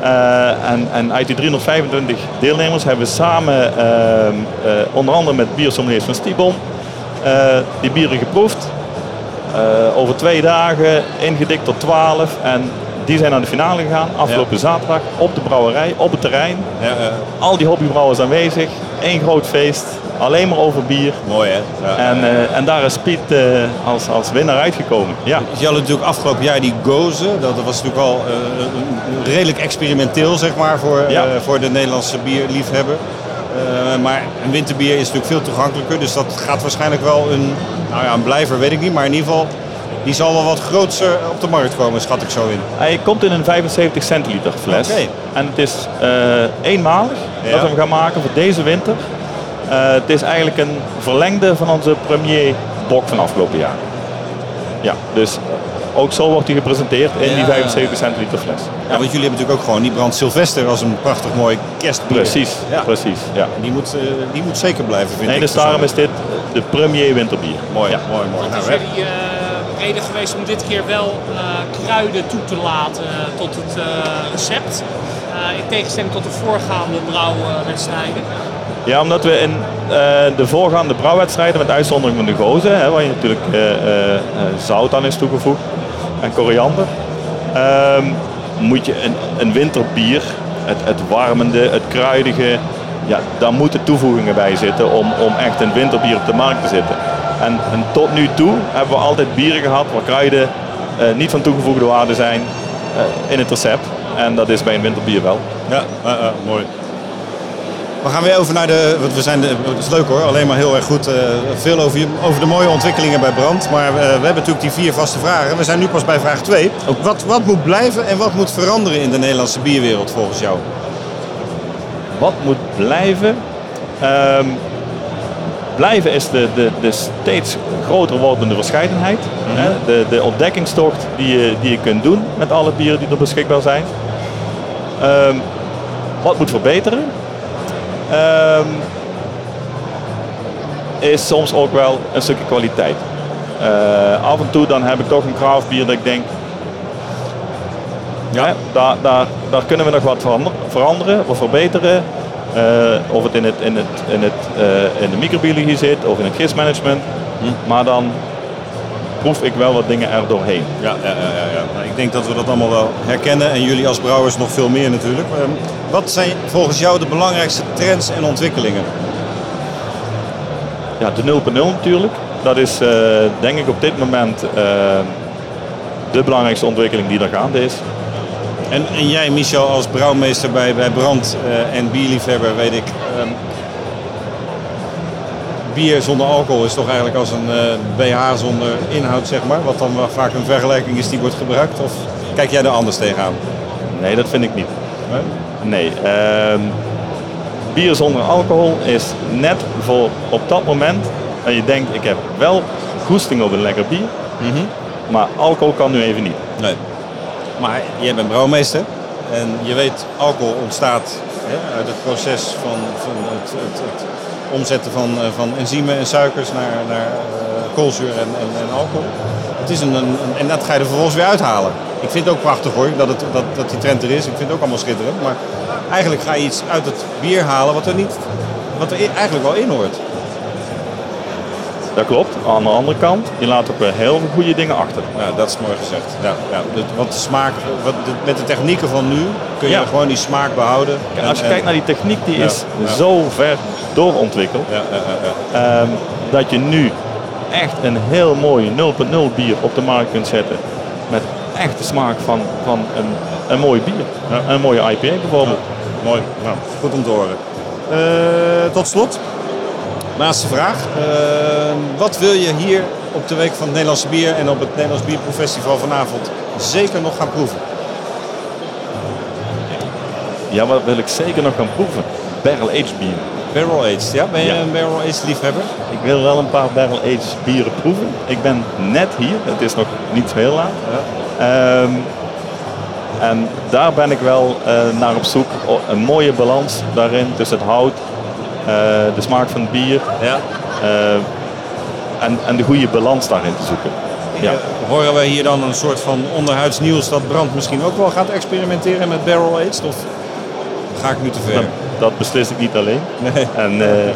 Eh, en, en uit die 325 deelnemers hebben we samen, ehm, eh, onder andere met biersommeliers van eh, die bieren geproefd. Eh, over twee dagen ingedikt tot 12. En die zijn naar de finale gegaan. Afgelopen zaterdag op de brouwerij, op het terrein. Ja, eh, Al die hobbybrouwers aanwezig. Eén groot feest. Alleen maar over bier. mooi hè. Ja. En, eh, en daar is Piet eh, als, als winnaar uitgekomen. Ja. Je had natuurlijk afgelopen jaar die Gozen. Dat was natuurlijk al eh, redelijk experimenteel zeg maar, voor, Ja. voor de Nederlandse bierliefhebber. Maar een winterbier is natuurlijk veel toegankelijker. Dus dat gaat waarschijnlijk wel een, nou ja, een blijver, weet ik niet. Maar in ieder geval, die zal wel wat groter op de markt komen, schat ik zo in. Hij komt in een 75 centiliter fles. Oké. En het is eenmalig Ja. dat we hem gaan maken voor deze winter. Eh, het is eigenlijk een verlengde van onze premier bok van afgelopen jaar. Ja, dus ook zo wordt hij gepresenteerd in die Ja. 75 centiliter fles. Ja, want jullie hebben natuurlijk ook gewoon die Brand Sylvester als een prachtig mooi kerstbier. Precies, Ja. precies. Ja. Die moet, eh, die moet zeker blijven, vind Nee, ik. dus daarom is dit de premier winterbier. Mooi, Ja. mooi, mooi. Wat Nou, is hè. jullie eh, reden geweest om dit keer wel eh, kruiden toe te laten tot het eh, recept? Eh, in tegenstelling tot de voorgaande brouwwedstrijden. Ja, omdat we in eh, de voorgaande brouwwedstrijden, met uitzondering van de gozen, hè, waar je natuurlijk eh, eh, zout aan is toegevoegd en koriander, ehm, moet je een, een winterbier, het, het warmende, het kruidige, ja, daar moeten toevoegingen bij zitten om, om echt een winterbier op de markt te zetten. En, en tot nu toe hebben we altijd bieren gehad waar kruiden niet van toegevoegde waarde zijn in het recept. En dat is bij een winterbier wel. Ja, mooi. We gaan weer over naar de. Want we zijn de, het is leuk hoor, alleen maar heel erg goed. eh, veel over, over de mooie ontwikkelingen bij Brand. Maar eh, we hebben natuurlijk die vier vaste vragen. We zijn nu pas bij vraag 2. Wat, wat moet blijven en wat moet veranderen in de Nederlandse bierwereld volgens jou? Wat moet blijven? Ehm, blijven is de, de, de steeds groter wordende verscheidenheid. Hè? De, de ontdekkingstocht die je, die je kunt doen met alle bieren die er beschikbaar zijn. Ehm, wat moet verbeteren? Ehm, is soms ook wel een stukje kwaliteit. Eh, af en toe dan heb ik toch een craft bier dat ik denk, ja. daar, daar, daar kunnen we nog wat verander- veranderen of verbeteren. Eh, of het in, het, in, het, in, het, eh, in de microbiologie zit of in het gistmanagement. Maar dan proef ik wel wat dingen er doorheen. Ja, ja, ja, ja, ja. Nou, ik denk dat we dat allemaal wel herkennen. En jullie als brouwers nog veel meer natuurlijk. Wat zijn volgens jou de belangrijkste trends en ontwikkelingen? Ja, de 0.0 natuurlijk. Dat is eh, denk ik op dit moment eh, de belangrijkste ontwikkeling die er gaande is. En, en jij, Michel, als brouwmeester bij, bij Brand eh, en bierliefhebber, weet ik. ehm, bier zonder alcohol is toch eigenlijk als een BH zonder inhoud, zeg maar. Wat dan vaak een vergelijking is die wordt gebruikt. Of kijk jij er anders tegenaan? Nee, dat vind ik niet. Nee? Nee. ehm, bier zonder alcohol is net voor op dat moment dat je denkt, ik heb wel goesting op een lekker bier. Maar alcohol kan nu even niet. Nee. Maar jij bent brouwmeester en je weet, alcohol ontstaat hè, uit het proces van, van het, het, het omzetten van, eh, van enzymen en suikers naar, naar eh, koolzuur en, en, en alcohol. Het is een, een, en dat ga je er vervolgens weer uithalen. Ik vind het ook prachtig hoor, dat, het, dat, dat die trend er is. Ik vind het ook allemaal schitterend. Maar eigenlijk ga je iets uit het bier halen wat er, niet, wat er eigenlijk wel in hoort. Dat klopt. Aan de andere kant, je laat ook weer heel veel goede dingen achter. Ja, dat is mooi gezegd. Ja, ja. Want de smaak, wat, met de technieken van nu kun je Ja. gewoon die smaak behouden. En als je en- kijkt naar die techniek, die Ja, is zo ver doorontwikkeld. Ja, ja, ja, ja. ehm, dat je nu echt een heel mooi 0.0 bier op de markt kunt zetten. Met echt de smaak van, van een, een mooi bier. Een mooie IPA bijvoorbeeld. Mooi, nou, goed om te horen. Eh, tot slot, laatste vraag. Eh, wat wil je hier op de Week van het Nederlandse Bier en op het Nederlands Bierproeffestival vanavond zeker nog gaan proeven? Ja, wat wil ik zeker nog gaan proeven? Barrel aged bier. Barrel aged, ja? Ben je Ja. een barrel aged liefhebber? Ik wil wel een paar barrel aged bieren proeven. Ik ben net hier, het is nog niet heel laat. Ehm, en daar ben ik wel eh, naar op zoek. Een mooie balans daarin tussen het hout, eh, de smaak van het bier Ja. eh, en, en de goede balans daarin te zoeken. Ja. Horen we hier dan een soort van onderhuids nieuws dat Brand misschien ook wel gaat experimenteren met barrel aged? Of ga ik nu te ver? Dat, beslis ik niet alleen. Nee. En eh,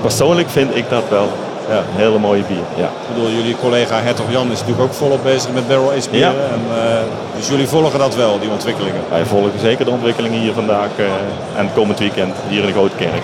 persoonlijk vind ik dat wel Ja. een hele mooie bier. Ja. Ik bedoel, jullie collega Hertog Jan is natuurlijk ook volop bezig met barrel aged Ja. bieren. En, eh, dus jullie volgen dat wel, die ontwikkelingen. Wij volgen zeker de ontwikkelingen hier vandaag eh, en komend weekend hier in de Grote Kerk.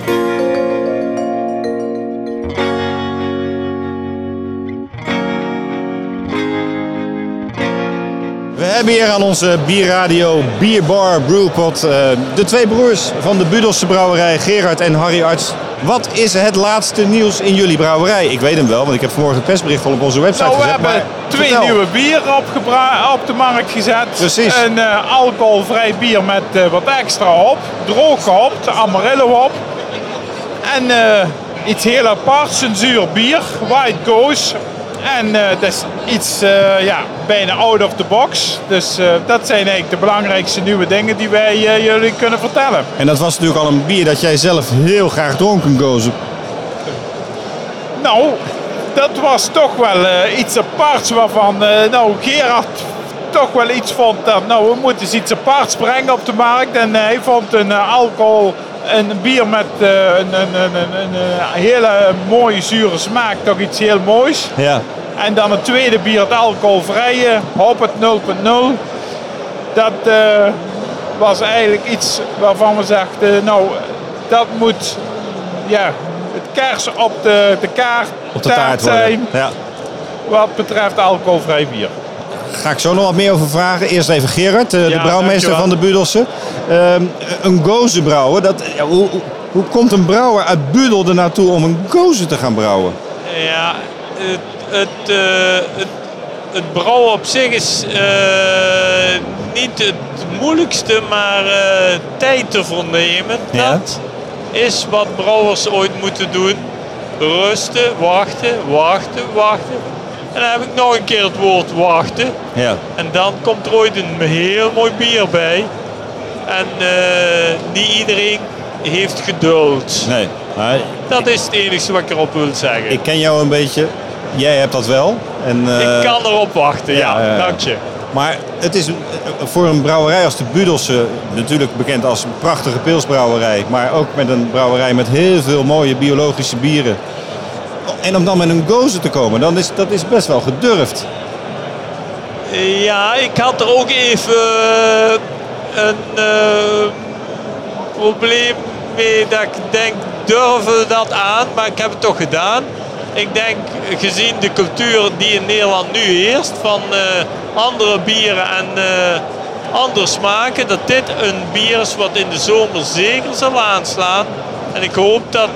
Hebben hier aan onze bierradio Bierbar Brewpot eh, de twee broers van de Budelse brouwerij, Gerard en Harry Arts. Wat is het laatste nieuws in jullie brouwerij? Ik weet hem wel, want ik heb vanmorgen het persbericht al op onze website Nou, we gezet. hebben maar twee vertel. nieuwe bieren opgebra- op de markt gezet. Precies. Een eh, alcoholvrij bier met eh, wat extra hop. Droog gehoopt, Amarillo hop. En iets heel aparts, een zuur bier, White Goose. En eh, dat is iets eh, ja, bijna out of the box. Dus eh, dat zijn eigenlijk de belangrijkste nieuwe dingen die wij jullie kunnen vertellen. En dat was natuurlijk al een bier dat jij zelf heel graag dronken, Gozen. Nou, dat was toch wel iets aparts waarvan nou, Gerard toch wel iets vond dat nou, we moeten eens iets aparts brengen op de markt. En hij vond een alcohol, een bier met eh, een, een, een, een, eh, hele mooie zure smaak, toch iets heel moois. Ja. En dan het tweede bier, het alcoholvrije, hop het 0.0. Dat eh, was eigenlijk iets waarvan we zeggen, nou, dat moet ja, het kers op de, de kaart Op de taart worden. zijn Ja. wat betreft alcoholvrij bier. Ga ik zo nog wat meer over vragen. Eerst even Gerard, eh, de Ja, brouwmeester van de Budelse. Ehm, een gozen brouwen, dat, hoe, hoe- komt een brouwer uit Budel er naartoe om een gozen te gaan brouwen? Ja, het, het, eh, het, het brouwen op zich is eh, niet het moeilijkste, maar tijd te vernemen. Ja. Dat is wat brouwers ooit moeten doen. Rusten, wachten, wachten, wachten. En dan heb ik nog een keer het woord wachten. Ja. En dan komt er ooit een heel mooi bier bij. En eh, niet iedereen heeft geduld. Nee, maar Dat is het enige wat ik erop wil zeggen. ik ken jou een beetje. Jij hebt dat wel. En, eh, Ik kan erop wachten, ja. ja, ja. Dank je. Maar het is eh, voor een brouwerij als de Budelse, natuurlijk bekend als een prachtige pilsbrouwerij, maar ook met een brouwerij met heel veel mooie biologische bieren. En om dan met een gozer te komen, dan is dat is best wel gedurfd. Ja, ik had er ook even eh, een eh, probleem mee dat ik denk, durven we dat aan? Maar ik heb het toch gedaan. Ik denk, gezien de cultuur die in Nederland nu heerst, van eh, andere bieren en eh, andere smaken, dat dit een bier is wat in de zomer zeker zal aanslaan. En ik hoop dat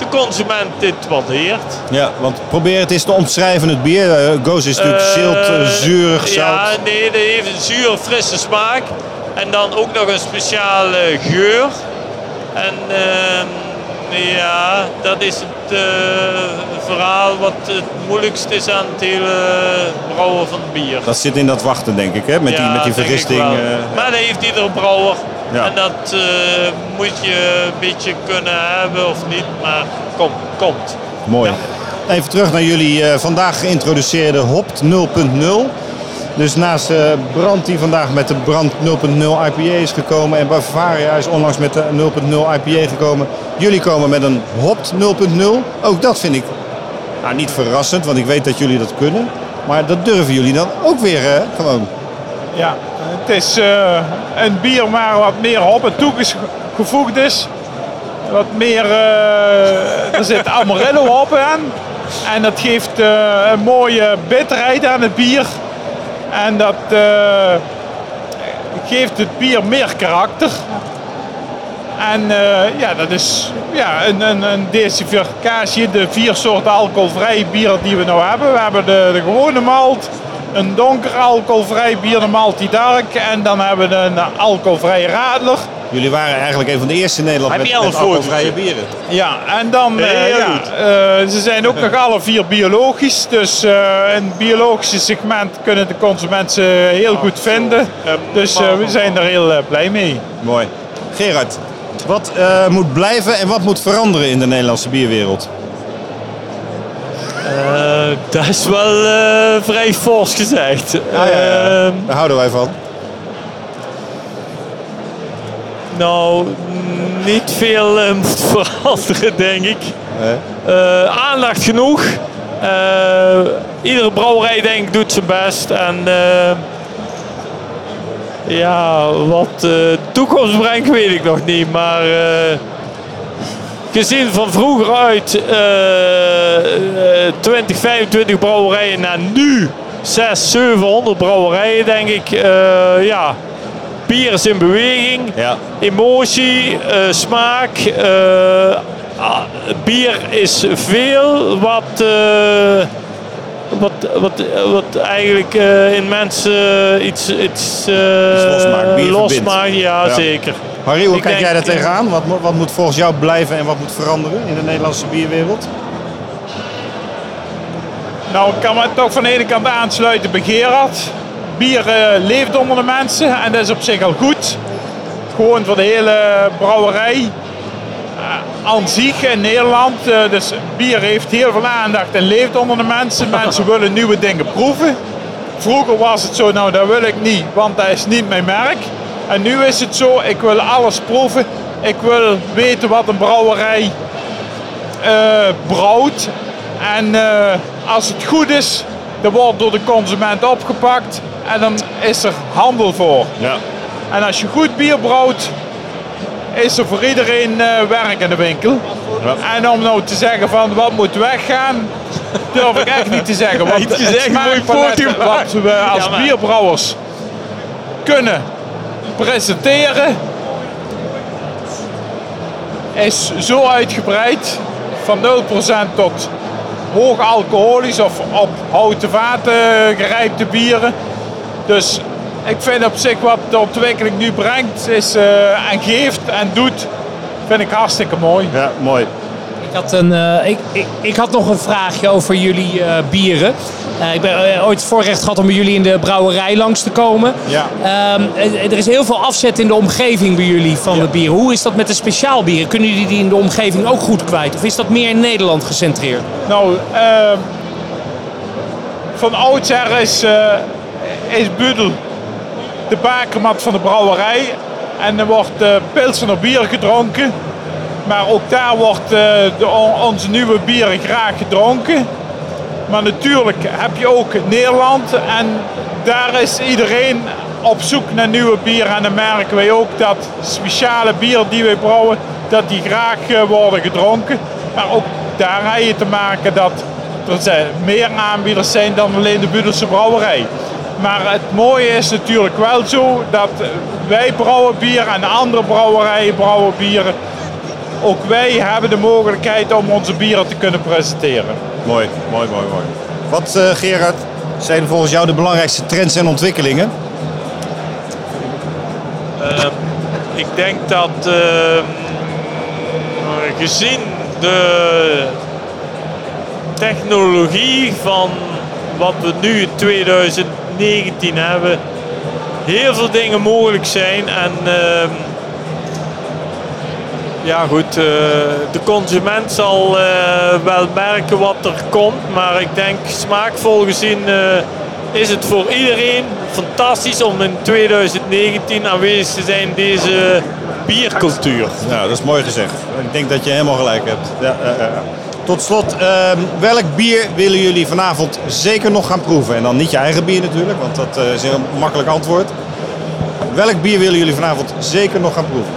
de consument dit waardeert. Ja, want probeer het eens te omschrijven, het bier. Eh, gozer is natuurlijk Eh, zilt, eh, zuurig, zout. Ja, nee, dat heeft een zure, frisse smaak. En dan ook nog een speciale geur. En ehm, Ja, dat is het verhaal wat het moeilijkst is aan het hele brouwen van bier. Dat zit in dat wachten, denk ik, hè? Met die, met die vergisting. maar dat heeft iedere brouwer. Ja. En dat eh, moet je een beetje kunnen hebben of niet, maar kom, komt. Mooi. Even terug naar jullie eh, vandaag geïntroduceerde Hopt 0.0. Dus naast eh Brand die vandaag met de Brand 0.0 IPA is gekomen en Bavaria is onlangs met de 0.0 IPA gekomen. Jullie komen met een Hopt 0.0. Ook dat vind ik nou, niet verrassend, want ik weet dat jullie dat kunnen. Maar dat durven jullie dan ook weer hè? gewoon. Ja, het is eh, een bier waar wat meer hop en toegevoegd is. Wat meer, eh, er zit Amarillo hop aan. En dat geeft eh, een mooie bitterheid aan het bier. En dat geeft het bier meer karakter. En ja, dat is ja, een, een, een. De vier soorten alcoholvrij bier die we nu hebben. We hebben de, de gewone malt, een donker alcoholvrij bier, de Malty Dark. En dan hebben we een alcoholvrije radler. Jullie waren eigenlijk een van de eerste in Nederland met, alcoholvrije bieren. Ja, en dan, eh, ja, goed. eh, ze zijn ook nog alle vier biologisch. Dus eh, in het biologische segment kunnen de consumenten ze heel goed vinden. Dus eh, we zijn er heel eh, blij mee. Mooi. Gerard, wat eh, moet blijven en wat moet veranderen in de Nederlandse bierwereld? Dat is wel eh, vrij fors gezegd. Ja, ja, ja. Ehm, Daar houden wij van. nou, niet veel moet veranderen, denk ik. Nee. Eh, aandacht genoeg. Iedere brouwerij denk ik doet zijn best. En ja, wat de toekomst brengt weet ik nog niet. Maar gezien van vroeger uit eh, eh, 20, 25 brouwerijen naar nu 6, 700 brouwerijen denk ik. eh, ja, bier is in beweging Ja. emotie, eh, smaak. eh, ah, bier is veel wat, eh, wat, wat, wat eigenlijk eh, in mensen iets, iets, eh, losmaakt. Ja, Ja. zeker. Harry, hoe Ik kijk denk- jij daar tegenaan? Wat, wat moet volgens jou blijven en wat moet veranderen in de Nederlandse bierwereld? Nou, ik kan me toch van de ene kant aansluiten bij Gerard. Bier eh, leeft onder de mensen en dat is op zich al goed. Gewoon voor de hele brouwerij. Aan zich in Nederland. eh, dus bier heeft heel veel aandacht en leeft onder de mensen. Mensen willen nieuwe dingen proeven. Vroeger was het zo, nou dat wil ik niet, want dat is niet mijn merk. En nu is het zo, ik wil alles proeven. Ik wil weten wat een brouwerij eh, brouwt. En eh, als het goed is, dan wordt door de consument opgepakt. En dan is er handel voor. Ja. En als je goed bier brouwt, is er voor iedereen eh, werk in de winkel. En om nou te zeggen van wat moet weggaan, durf ik echt niet te zeggen. Want het smaakpalet wat we als bierbrouwers kunnen presenteren, is zo uitgebreid. Van 0% tot hoog alcoholisch of op houten vaten gerijpte bieren. Dus ik vind op zich wat de ontwikkeling nu brengt is, eh, en geeft en doet, vind ik hartstikke mooi. Ja, mooi. Ik had, een, eh, ik, ik, ik had nog een vraagje over jullie eh, bieren. Eh, ik ben ooit het voorrecht gehad om bij jullie in de brouwerij langs te komen. Ja. Ehm, eh, er is heel veel afzet in de omgeving bij jullie van de bieren. Hoe is dat met de speciaalbieren? Kunnen jullie die in de omgeving ook goed kwijt? Of is dat meer in Nederland gecentreerd? Nou, ehm, van oudsher is, eh is Budel de bakermat van de brouwerij. En er wordt uh, Pilsener bier gedronken. Maar ook daar wordt eh, de, on- onze nieuwe bieren graag gedronken. Maar natuurlijk heb je ook Nederland. En daar is iedereen op zoek naar nieuwe bieren. En dan merken wij ook dat speciale bieren die wij brouwen, dat die graag eh, worden gedronken. Maar ook daar heb je te maken dat er meer aanbieders zijn dan alleen de Budelse brouwerij. Maar het mooie is natuurlijk wel zo dat wij brouwen bier en andere brouwerijen brouwen bieren. Ook wij hebben de mogelijkheid om onze bieren te kunnen presenteren. Mooi, mooi, mooi, mooi. Wat, eh, Gerard, zijn volgens jou de belangrijkste trends en ontwikkelingen? Ehm, ik denk dat. ehm, gezien de technologie van wat we nu in 2019 hebben, heel veel dingen mogelijk zijn. En ehm, ja goed, eh, de consument zal eh, wel merken wat er komt. Maar ik denk smaakvol gezien eh, is het voor iedereen fantastisch om in 2019 aanwezig te zijn deze biercultuur. Ja, dat is mooi gezegd. Ik denk dat je helemaal gelijk hebt. Ja. Tot slot, ehm, welk bier willen jullie vanavond zeker nog gaan proeven? En dan niet je eigen bier natuurlijk, want dat eh, is een heel makkelijk antwoord. Welk bier willen jullie vanavond zeker nog gaan proeven?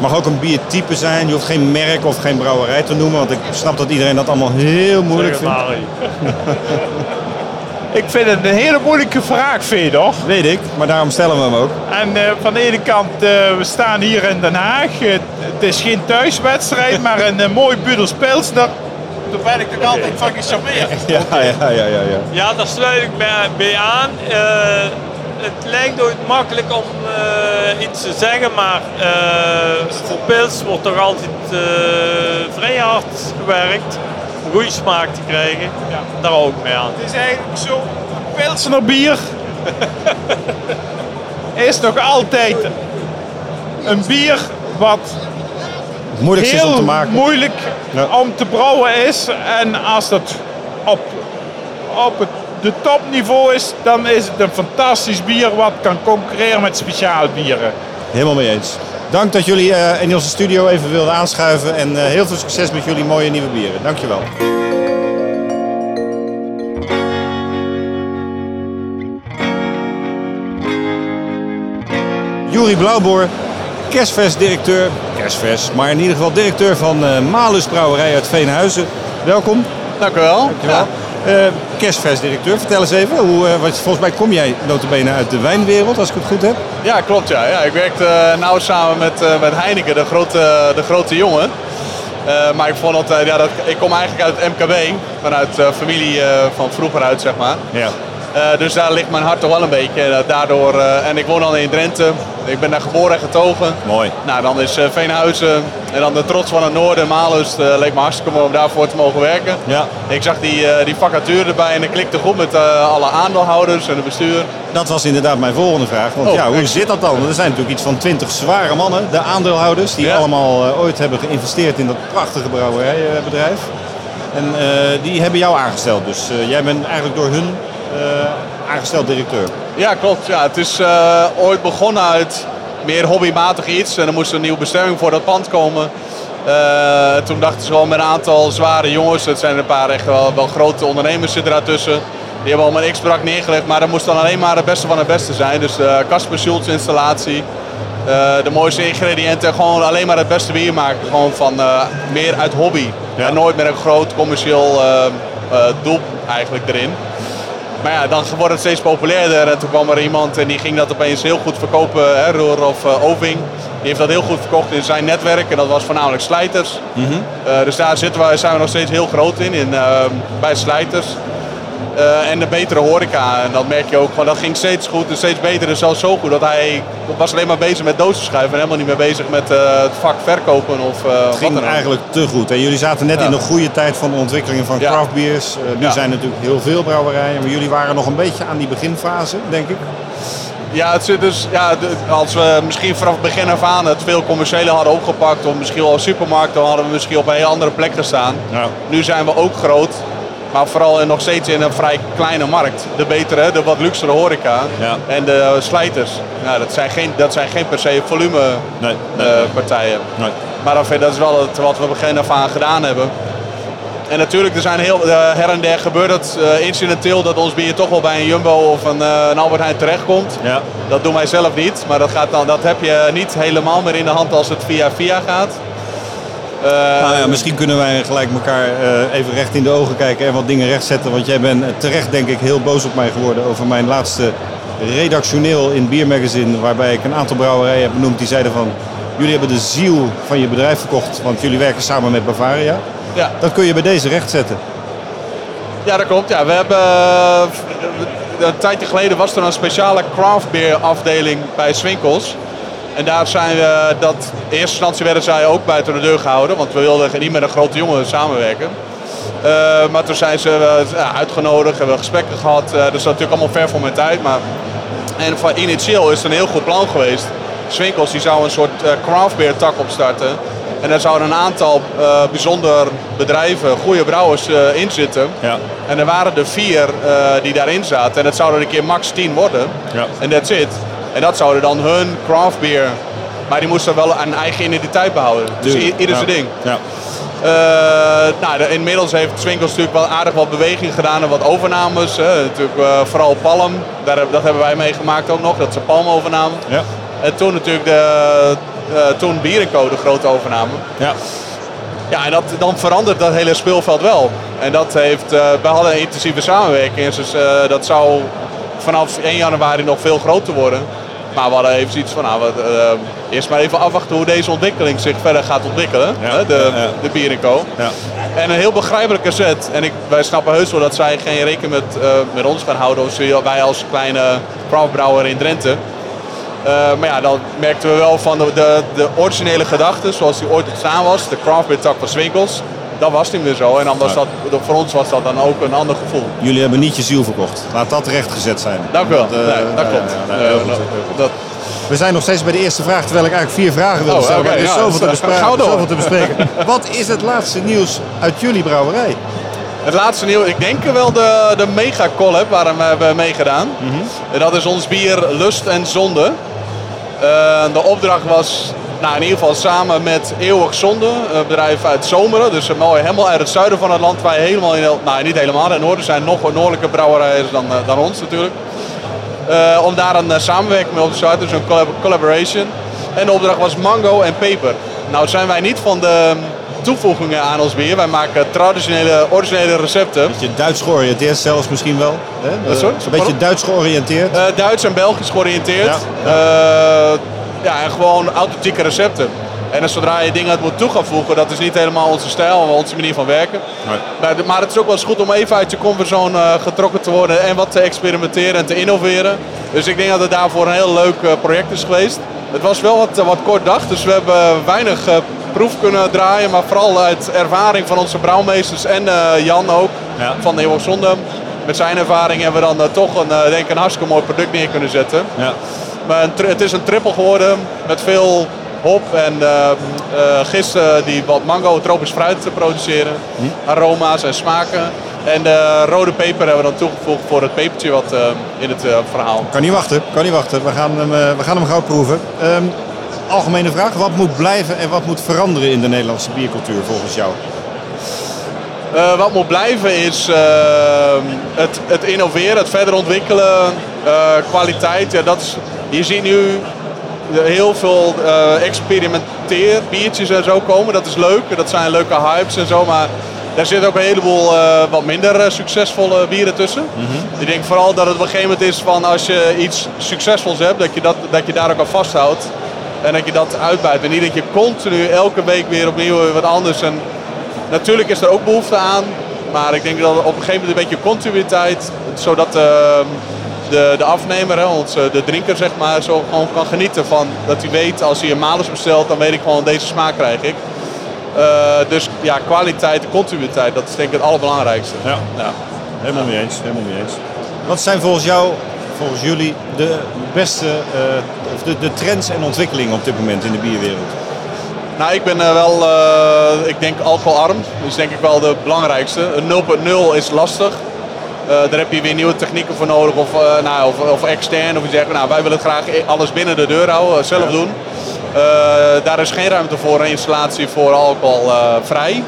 Mag ook een biertype zijn. Je hoeft geen merk of geen brouwerij te noemen. Want ik snap dat iedereen dat allemaal heel moeilijk vindt. Ik vind het een hele moeilijke vraag, vind je toch? Weet ik, maar daarom stellen we hem ook. En eh, van de ene kant, eh, we staan hier in Den Haag. Het, het is geen thuiswedstrijd, maar een uh, mooi Budels Pilsner. Daar ben ik toch altijd van gecharmeerd. Ja, ja, ja, ja. ja. Ja, daar sluit ik bij, bij aan. Eh, het lijkt ooit makkelijk om eh, iets te zeggen, maar eh, voor pils wordt toch altijd eh, vrij hard gewerkt om goede smaak te krijgen. Daar ik mee aan. Het is eigenlijk zo, Pilsner bier is nog altijd een bier wat Moeilijk is om te heel maken. moeilijk Ja. om te brouwen is. En als dat op, op het de topniveau is, dan is het een fantastisch bier wat kan concurreren met speciaalbieren. Helemaal mee eens. Dank dat jullie eh, in onze studio even wilden aanschuiven. En eh, heel veel succes met jullie mooie nieuwe bieren. Dankjewel. Juri Blauwboor, kerstfestdirecteur. Kerstfest, maar in ieder geval directeur van eh Malus Brouwerij uit Veenhuizen. Welkom. Dank u wel. Dankjewel. Eh kerstfestdirecteur, vertel eens even. Hoe, eh, wat, volgens mij kom jij notabene uit de wijnwereld, als ik het goed heb. Ja, klopt. Ja. Ja, ik werkte eh, nauw samen met, eh, met Heineken, de grote, de grote jongen. Eh, maar ik vond dat, eh, ja, dat, ik kom eigenlijk uit het MKB, vanuit eh, familie eh, van vroeger uit, zeg maar. Ja. Eh, dus daar ligt mijn hart toch wel een beetje. En, eh, daardoor, eh, en ik woon al in Drenthe. Ik ben daar geboren en getogen. Mooi. Nou, dan is Veenhuizen en dan de trots van het noorden, Malust, leek me hartstikke mooi om daarvoor te mogen werken. Ja. Ik zag die, die vacature erbij en ik klikte goed met alle aandeelhouders en het bestuur. Dat was inderdaad mijn volgende vraag. Want Oh, ja, hoe zit dat dan? Er zijn natuurlijk iets van twintig zware mannen, de aandeelhouders, die Ja. allemaal ooit hebben geïnvesteerd in dat prachtige brouwerijbedrijf. En die hebben jou aangesteld. Dus jij bent eigenlijk door hun aangesteld directeur. Ja, klopt. Ja, het is eh, ooit begonnen uit meer hobbymatig iets. En er moest een nieuwe bestemming voor dat pand komen. Eh, toen dachten ze gewoon met een aantal zware jongens. Het zijn een paar echt wel, wel grote ondernemers zitten daartussen. Die hebben allemaal een x-bedrag neergelegd. Maar dat moest dan alleen maar het beste van het beste zijn. Dus de Casper Schultz installatie. eh, de mooiste ingrediënten. Gewoon alleen maar het beste bier maken. Gewoon van eh, meer uit hobby. En nooit met een groot commercieel eh, eh, doel eigenlijk erin. Maar ja, dan wordt het steeds populairder. En toen kwam er iemand en die ging dat opeens heel goed verkopen. Hè, Roer of eh, Oving. Die heeft dat heel goed verkocht in zijn netwerk. En dat was voornamelijk slijters. Eh, dus daar zitten we, zijn we nog steeds heel groot in, in eh, bij slijters. Eh, en de betere horeca. En dat merk je ook gewoon. Dat ging steeds goed en steeds beter. En zelfs zo goed dat hij was alleen maar bezig met dozen schuiven. En helemaal niet meer bezig met eh, het vak verkopen of eh Het wat ging dan ook. eigenlijk te goed. En jullie zaten net Ja. in de goede tijd van de ontwikkeling van Ja. craft beers. Eh, nu Ja. zijn er natuurlijk heel veel brouwerijen. Maar jullie waren nog een beetje aan die beginfase, denk ik. Ja, het zit dus, ja, als we misschien vanaf het begin af aan het veel commerciële hadden opgepakt, of misschien wel supermarkten, dan hadden we misschien op een heel andere plek gestaan. Ja. Nu zijn we ook groot, maar vooral in- nog steeds in een vrij kleine markt. De betere, de wat luxere horeca Ja. en de slijters. Nou, dat, zijn geen, dat zijn geen per se volume Nee, eh, partijen. Nee. Maar dat, dat is wel het, wat we begin af aan gedaan hebben. En natuurlijk, er zijn heel, eh, her en der gebeurt het eh, incidenteel dat ons bier toch wel bij een Jumbo of een, eh, een Albert Heijn terechtkomt. Ja. Dat doen wij zelf niet, maar dat, gaat dan, dat heb je niet helemaal meer in de hand als het via via gaat. Eh, Nou ja, misschien kunnen wij gelijk elkaar eh, even recht in de ogen kijken en wat dingen rechtzetten. Want jij bent terecht denk ik heel boos op mij geworden over mijn laatste redactioneel in Beer Magazine. Waarbij ik een aantal brouwerijen heb benoemd die zeiden van... Jullie hebben de ziel van je bedrijf verkocht, want jullie werken samen met Bavaria. Ja. Dat kun je bij deze rechtzetten. Ja, dat klopt. Ja, we hebben, eh, een tijdje geleden was er een speciale craft beer afdeling bij Swinkels. En daar zijn we, dat, in eerste instantie werden zij ook buiten de deur gehouden, want we wilden niet met een grote jongen samenwerken. Eh, maar toen zijn ze eh, uitgenodigd, hebben we gesprekken gehad. Eh, dus dat is natuurlijk allemaal ver voor mijn tijd. Maar... En van initieel is het een heel goed plan geweest. Swinkels die zou een soort eh, craft beer tak opstarten. En daar zouden een aantal bijzonder bedrijven, goede brouwers in zitten. Ja. En er waren er vier die daarin zaten. En dat zouden een keer max 10 worden. Ja. En that's it. En dat zouden dan hun craft beer. Maar die moesten wel een eigen identiteit behouden. Dus ieder zijn Ja. ding. Ja. Eh, nou, de- inmiddels heeft Swinkels natuurlijk wel aardig wat beweging gedaan en wat overnames. Hè. Natuurlijk, eh, vooral Palm, daar, dat hebben wij meegemaakt ook nog, dat ze Palm overnamen. Ja. En toen natuurlijk de, eh, toen Bier Co de grote overname. Ja. Ja, en dat, dan verandert dat hele speelveld wel. En dat heeft, eh we hadden een intensieve samenwerking. Dus dat zou vanaf 1 januari nog veel groter worden. Maar we hadden even zoiets van, nou, we, eh, eerst maar even afwachten hoe deze ontwikkeling zich verder gaat ontwikkelen. Ja, hè, de, ja, de Bier Co. Ja. En een heel begrijpelijke zet. En ik, wij snappen heus wel dat zij geen rekening met, eh, met ons gaan houden. Wij als kleine craftbrouwer in Drenthe. Eh, maar ja, dan merkten we wel van de, de, de originele gedachte, zoals die ooit ontstaan was, de craft beer tak van Swinkels, dat was niet meer zo. En dan was dat, voor ons was dat dan ook een ander gevoel. Jullie hebben niet je ziel verkocht. Laat dat rechtgezet zijn. Dank u wel. Dat, nee, klopt. We zijn nog steeds bij de eerste vraag, terwijl ik eigenlijk vier vragen wilde Oh, stellen. maar er is ja, zoveel, te bespreken, gauw door. zoveel te bespreken. Wat is het laatste nieuws uit jullie brouwerij? Het laatste nieuws, ik denk wel de, de mega collab waar we hebben meegedaan. En dat is ons bier Lust en Zonde. Eh, de opdracht was nou, in ieder geval samen met Eeuwig Zonde, een bedrijf uit Zomeren. Dus een mooi, helemaal uit het zuiden van het land. Wij helemaal in, nou niet helemaal, in het noorden zijn nog noordelijke brouwerijen dan, eh, dan ons natuurlijk. Eh, om daar een eh, samenwerking mee op te starten, dus een collab- collaboration. En de opdracht was mango en peper. Nou zijn wij niet van de toevoegingen aan ons bier. Wij maken traditionele, originele recepten. Beetje Duits georiënteerd zelfs misschien wel. Hè? Een beetje Duits georiënteerd. Eh, Duits en Belgisch georiënteerd. Ja, Ja, ja en gewoon authentieke recepten. En als zodra je dingen moet toe gaan voegen, dat is niet helemaal onze stijl, onze manier van werken. Maar, het is ook wel eens goed om even uit je comfortzone eh, getrokken te worden en wat te experimenteren en te innoveren. Dus ik denk dat het daarvoor een heel leuk eh, project is geweest. Het was wel wat, wat kort dag, dus we hebben weinig eh, proef kunnen draaien, maar vooral uit ervaring van onze brouwmeesters en Jan ook Ja. van de Eeuwig Zonde. Met zijn ervaring hebben we dan toch een, denk ik een hartstikke mooi product neer kunnen zetten. Ja. Maar het is een triple geworden met veel hop en eh, eh, gisten die wat mango, tropisch fruit produceren. Aroma's en smaken. En de rode peper hebben we dan toegevoegd voor het pepertje wat eh, in het eh, verhaal. Kan niet wachten, kan niet wachten. We gaan hem, eh, we gaan hem gauw proeven. Ehm, algemene vraag, wat moet blijven en wat moet veranderen in de Nederlandse biercultuur volgens jou? Eh, wat moet blijven is eh, het, het innoveren, het verder ontwikkelen, eh, kwaliteit. Ja, dat is, je ziet nu heel veel experimenteer biertjes en zo komen. Dat is leuk, dat zijn leuke hypes en zo, maar daar zitten ook een heleboel wat minder succesvolle bieren tussen. Ik denk vooral dat het op een gegeven moment is van als je iets succesvols hebt, dat je, dat, dat je daar ook aan vasthoudt. En dat je dat uitbuit. En niet dat je continu elke week weer opnieuw wat anders. En Natuurlijk is er ook behoefte aan, maar ik denk dat op een gegeven moment een beetje continuïteit, zodat eh, de, de afnemer, hè, ons, eh, de drinker zeg maar, zo gewoon kan genieten van dat hij weet als hij een malus bestelt, dan weet ik gewoon deze smaak krijg ik. Eh, dus ja, kwaliteit, continuïteit, dat is denk ik het allerbelangrijkste. Ja. Ja. Helemaal mee eens, helemaal mee eens. Wat zijn volgens jou, volgens jullie, de beste eh, de, de trends en ontwikkelingen op dit moment in de bierwereld? Nou, ik ben eh, wel, eh, ik denk alcoholarm. Dat is denk ik wel de belangrijkste. Een 0.0 is lastig. Eh, daar heb je weer nieuwe technieken voor nodig of, nou, of, of extern. Of je zegt, nou, wij willen graag alles binnen de deur houden, zelf doen. Daar is geen ruimte voor een installatie voor alcoholvrij.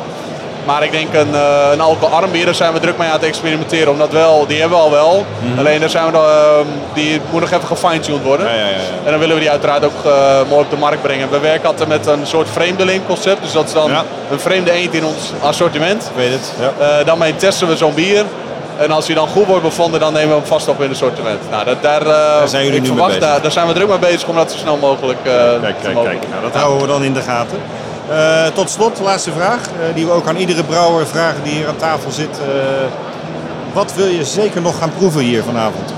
Maar ik denk een, eh, een alcoholarm bier, daar zijn we druk mee aan het experimenteren. Omdat wel, die hebben we al wel. Alleen daar zijn we, nog, eh, die moet nog even gefine-tuned worden. Ja, ja, ja. En dan willen we die uiteraard ook eh, mooi op de markt brengen. We werken altijd met een soort vreemdeling concept. Dus dat is dan een vreemde eend in ons assortiment. Ik weet het. Eh daarmee testen we zo'n bier. En als die dan goed wordt bevonden, dan nemen we hem vast op in het assortiment. Nou, dat, daar, eh, zijn jullie ik nu mee verwacht, bezig. Daar, daar zijn we druk mee bezig om dat zo snel mogelijk eh Kijk, te kijk, mogen. kijk. Nou, dat houden we dan in de gaten. Eh, tot slot, laatste vraag, eh, die we ook aan iedere brouwer vragen die hier aan tafel zit. Eh, wat wil je zeker nog gaan proeven hier vanavond?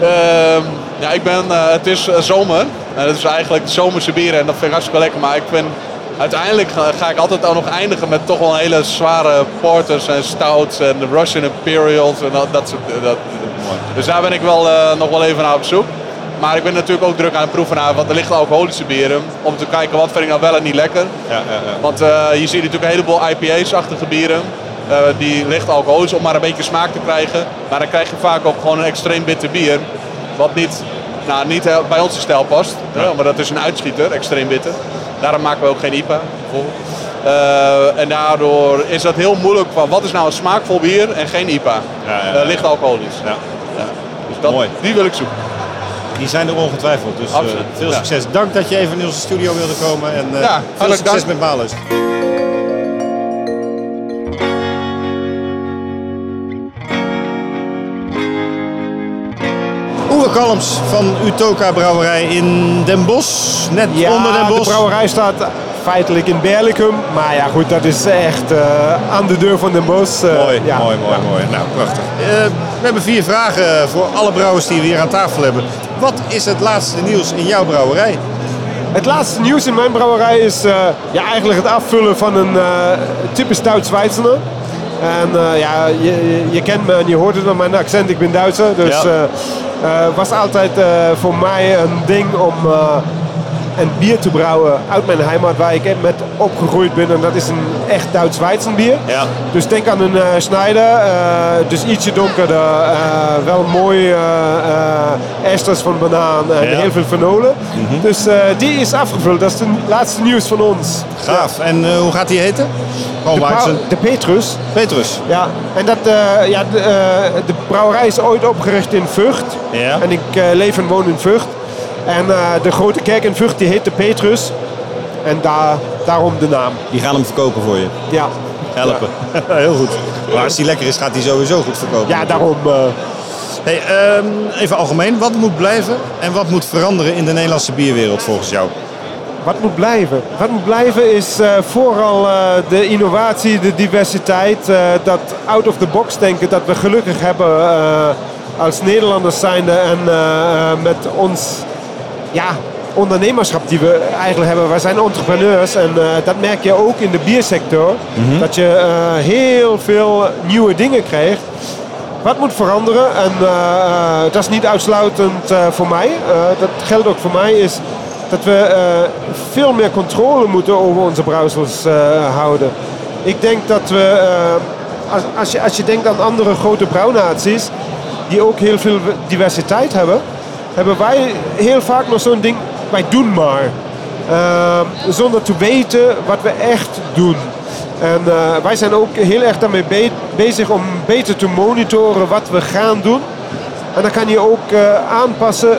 Ehm, ja, ik ben, het is zomer. Dat is eigenlijk zomerse bieren en dat vind ik hartstikke lekker. Maar ik vind, uiteindelijk ga, ik altijd ook nog eindigen met toch wel hele zware porters en stouts en de Russian Imperials en dat, soort dat, Dus daar ben ik wel, nog wel even naar op zoek. Maar ik ben natuurlijk ook druk aan het proeven naar wat er ligt alcoholische bieren. Om te kijken wat vind ik nou wel en niet lekker. Ja, ja, ja. Want eh, je ziet natuurlijk een heleboel IPA's-achtige bieren. eh, die licht alcoholisch om maar een beetje smaak te krijgen. Maar dan krijg je vaak ook gewoon een extreem bitter bier. Wat niet, nou, niet eh, bij onze stijl past. Ja, maar dat is een uitschieter, extreem bitter. Daarom maken we ook geen IPA. bijvoorbeeld. Eh, en daardoor is dat heel moeilijk van wat is nou een smaakvol bier en geen IPA. Eh, licht alcoholisch. Ja. Dus dat, Mooi. Die wil ik zoeken. Die zijn er ongetwijfeld. Dus eh, veel ja. succes. Dank dat je even in onze studio wilde komen. En eh, Ja, veel succes dank. met Malus. Oewe Kalms van Utoka Brouwerij in Den Bosch. Net Ja, onder Den de Bosch. brouwerij staat feitelijk in Berlicum. Maar ja, goed, dat is echt eh, aan de deur van Den Bosch. Mooi, ja. mooi, mooi, mooi. Nou, prachtig. We hebben vier vragen voor alle brouwers die we hier aan tafel hebben. Wat is het laatste nieuws in jouw brouwerij? Het laatste nieuws in mijn brouwerij is eh, ja, eigenlijk het afvullen van een eh typisch Duits Weizner. En eh, ja, je, je- kent me en je hoort het aan mijn accent, ik ben Duitser. Dus Ja. het was altijd eh, voor mij een ding om eh, een bier te brouwen uit mijn heimat waar ik met opgegroeid ben. En dat is een echt Duits Weizenbier. Ja. Dus denk aan een eh Schneider, eh, dus ietsje donkerder, eh, wel mooi esters van banaan en Ja. heel veel fenolen. Dus eh, die is afgevuld, dat is het laatste nieuws van ons. Gaaf. En hoe gaat die heten? De, de Petrus. Petrus. Ja, en dat, ja, de, de brouwerij is ooit opgericht in Vught. Ja. En ik leef en woon in Vught. En eh, de grote kerk in Vught die heet de Petrus. En daar, daarom de naam. Die gaan hem verkopen voor je. Ja, Helpen. Heel goed. Maar als die lekker is, gaat die sowieso goed verkopen. ja daarom. eh, Hey, ehm, even algemeen. Wat moet blijven en wat moet veranderen in de Nederlandse bierwereld volgens jou? Wat moet blijven? Wat moet blijven is eh, vooral de innovatie, de diversiteit, dat out of the box denken dat we gelukkig hebben als Nederlanders zijnde en met ons ja, ondernemerschap die we eigenlijk hebben. Wij zijn entrepreneurs en eh, dat merk je ook in de biersector. Dat je eh, heel veel nieuwe dingen krijgt. Wat moet veranderen, en eh, dat is niet uitsluitend voor mij, dat geldt ook voor mij, is dat we veel meer controle moeten over onze brouwsels eh, houden. Ik denk dat we, als, als, je, als je denkt aan andere grote brouwnaties, die ook heel veel diversiteit hebben, hebben wij heel vaak nog zo'n ding, wij doen maar. Eh, zonder te weten wat we echt doen. En eh, wij zijn ook heel erg daarmee be- bezig om beter te monitoren wat we gaan doen. En dan kan je ook eh, aanpassen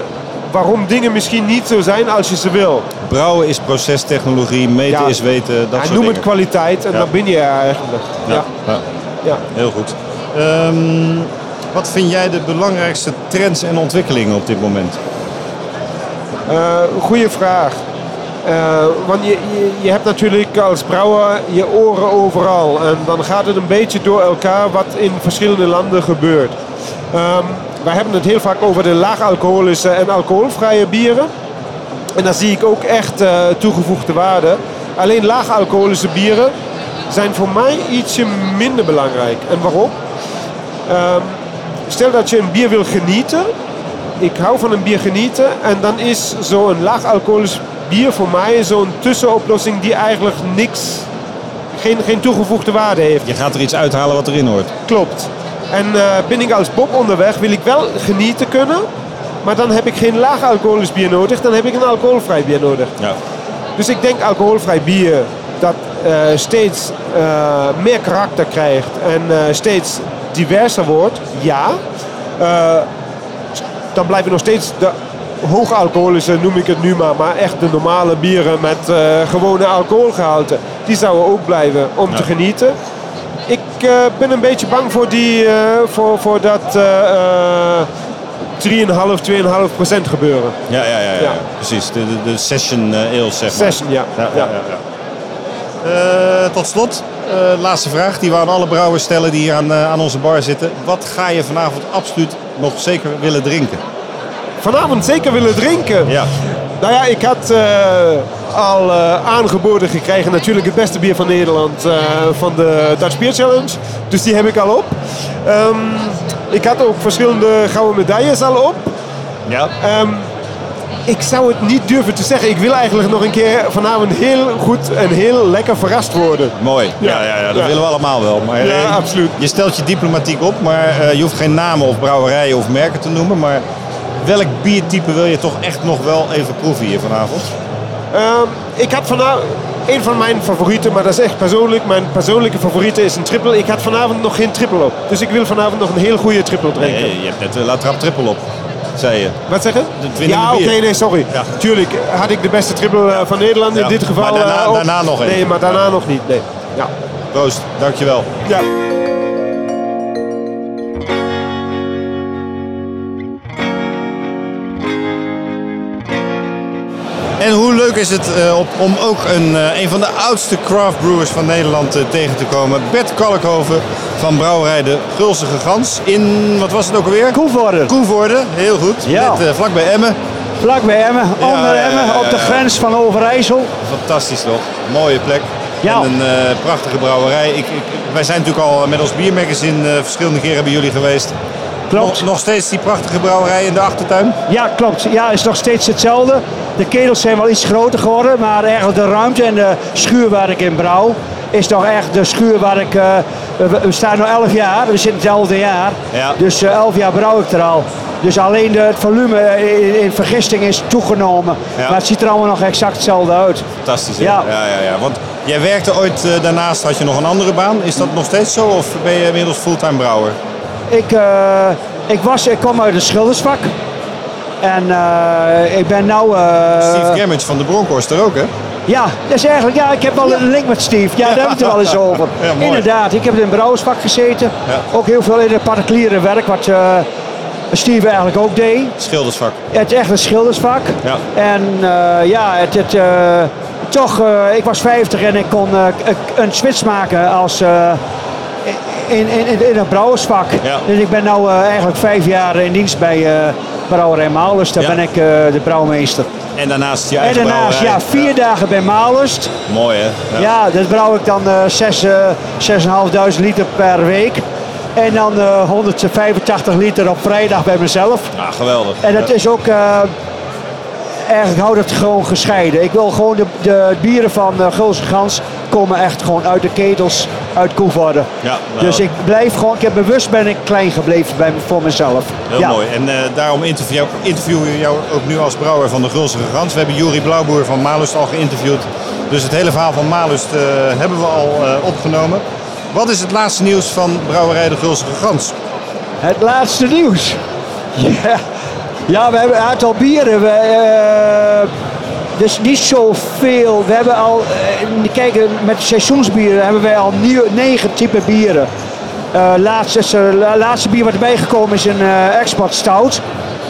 waarom dingen misschien niet zo zijn als je ze wil. Brouwen is procestechnologie, meten Ja. is weten, dat Ja, soort noem dingen. het kwaliteit en Ja. dan ben je er eigenlijk. Ja. Ja. Ja. Ja. Heel goed. Ehm, wat vind jij de belangrijkste trends en ontwikkelingen op dit moment? Eh, goeie vraag. Eh, want je, je, hebt natuurlijk als brouwer je oren overal. En dan gaat het een beetje door elkaar wat in verschillende landen gebeurt. Ehm, wij hebben het heel vaak over de laag-alcoholische en alcoholvrije bieren. En daar zie ik ook echt eh, toegevoegde waarde. Alleen laag-alcoholische bieren zijn voor mij ietsje minder belangrijk. En waarom? Ehm, stel dat je een bier wil genieten. Ik hou van een bier genieten. En dan is zo'n laag alcoholisch bier voor mij zo'n tussenoplossing die eigenlijk niks, geen, geen toegevoegde waarde heeft. Je gaat er iets uithalen wat erin hoort. Klopt. En eh, ben ik als Bob onderweg, wil ik wel genieten kunnen. Maar dan heb ik geen laag alcoholisch bier nodig, dan heb ik een alcoholvrij bier nodig. Ja. Dus ik denk alcoholvrij bier dat eh, steeds eh, meer karakter krijgt en eh, steeds diverser wordt, ja. Dan blijven nog steeds de hoogalcoholische, noem ik het nu maar, maar echt de normale bieren met gewone alcoholgehalte. Die zouden ook blijven om te genieten. Ik ben een beetje bang voor, die, voor, voor dat eh, 3,5, 2,5 procent gebeuren. Ja, ja, ja, ja, Ja. precies. De, de, de session ales, zeg maar. Session, ja. Ja, ja, ja, ja. Tot slot, eh, laatste vraag die we aan alle brouwers stellen die hier aan, eh, aan onze bar zitten. Wat ga je vanavond absoluut nog zeker willen drinken? Vanavond zeker willen drinken. Ja. nou ja, ik had eh, al eh, aangeboden gekregen natuurlijk het beste bier van Nederland eh, van de Dutch Beer Challenge. Dus die heb ik al op. Ehm, ik had ook verschillende gouden medailles al op. Ja. Ehm, ik zou het niet durven te zeggen. Ik wil eigenlijk nog een keer vanavond heel goed en heel lekker verrast worden. Mooi. Ja, ja, ja, dat Ja. willen we allemaal wel. Maar, Ja, eh, absoluut. Je stelt je diplomatiek op, maar eh, je hoeft geen namen of brouwerijen of merken te noemen. Maar welk biertype wil je toch echt nog wel even proeven hier vanavond? Ehm, ik had vanavond een van mijn favorieten, maar dat is echt persoonlijk. Mijn persoonlijke favoriete is een triple. Ik had vanavond nog geen triple op. Dus ik wil vanavond nog een heel goede triple drinken. Nee, je hebt net de La Trappe triple op, zei je. Wat zeggen? Het winnende Ja, oké, nee, sorry. Ja. Tuurlijk had ik de beste triple eh, van Nederland in dit geval. maar daarna- eh, daarna nog. Nee, maar daarna nog niet. Nee. Ja. Proost, dankjewel. ja. Is het eh, op, om ook een, eh, een van de oudste craft brewers van Nederland eh, tegen te komen. Bert Kalkhoven van brouwerij De Gulzige Gans in, wat was het ook alweer? Koevoorde. Koevoorde, heel goed. Ja. Net, eh, vlak bij Emmen. Vlak bij Emmen, onder ja, Emmen, op de grens van Overijssel. Fantastisch toch? Mooie plek. Ja. En een prachtige brouwerij. Ik, ik, wij zijn natuurlijk al met ons biermagazine verschillende keren bij jullie geweest. Klopt. Nog, nog steeds die prachtige brouwerij in de achtertuin? Ja, klopt. Ja, is nog steeds hetzelfde. De ketels zijn wel iets groter geworden, maar eigenlijk de ruimte en de schuur waar ik in brouw is toch echt de schuur waar ik. eh, we, we staan nu 11 jaar, we zitten hetzelfde jaar. Ja. Dus eh 11 jaar brouw ik er al. Dus alleen de, het volume in, in vergisting is toegenomen. Ja. Maar het ziet er allemaal nog exact hetzelfde uit. Fantastisch. Ja. Ja, ja, ja. Want jij werkte ooit eh, daarnaast, had je nog een andere baan. Is dat nog steeds zo of ben je inmiddels fulltime brouwer? Ik, eh, ik, was, ik kom uit het schildersvak. En eh, ik ben nou... eh, Steve Gammage van de Bronkhorst er ook, hè? Ja, dat is eigenlijk, ja, ik heb wel een link met Steve. Ja, daar hebben we het wel eens over. Ja. Inderdaad, ik heb in een brouwersvak gezeten. Ja. Ook heel veel in het particuliere werk, wat Steve eigenlijk ook deed. Schildersvak. Het is echt een schildersvak. Ja. En ja, het, het, toch, ik was 50 en ik kon een switch maken als... eh, in, in, in, brouwersvak. Ja. Dus ik ben nu eigenlijk vijf jaar in dienst bij eh Brouwerij Malus. Daar Ja. ben ik eh, de brouwmeester. En daarnaast je En daarnaast, ja, vier dagen bij Malust. Mooi, hè? Ja, dat brouw ik dan eh, zes, eh, 6.500 liter per week. En dan eh 185 liter op vrijdag bij mezelf. Ah, geweldig. En het is ook, eh, eigenlijk houdt het gewoon gescheiden. Ik wil gewoon de, de bieren van uh, Gulse Gans komen echt gewoon uit de ketels, uit Koevoorde. Ja, nou, Dus ik blijf gewoon, ik heb bewust ben ik klein gebleven bij, voor mezelf. Heel Ja. mooi. En eh, daarom interview, interviewen we jou ook nu als brouwer van de Gulzige Gans. We hebben Juri Blauwboer van Malust al geïnterviewd. Dus het hele verhaal van Malust eh, hebben we al eh, opgenomen. Wat is het laatste nieuws van brouwerij de Gulzige Gans? Het laatste nieuws. Ja, ja we hebben een aantal bieren. We, dus niet zoveel. We hebben al, eh, kijk, met seizoensbieren hebben wij al nieuw, negen typen bieren. Eh laatste, laatste bier wat erbij gekomen is een eh, export stout.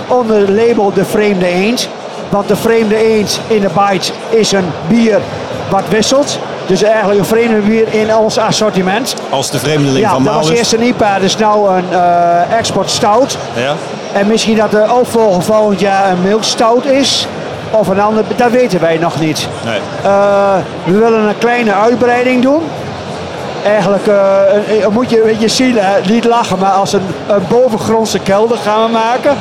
Onder het label De Vreemde Eend. Want De Vreemde Eend in de bite is een bier wat wisselt. Dus eigenlijk een vreemde bier in ons assortiment. Als de vreemdeling Ja, van dat was eerst een IPA, is nou een export stout. Ja? En misschien dat de opvolger volgend jaar een milk stout is. Of een ander, dat weten wij nog niet. Nee. Eh, we willen een kleine uitbreiding doen. Eigenlijk eh, moet je, je zien, hè, niet lachen, maar als een, een bovengrondse kelder gaan we maken.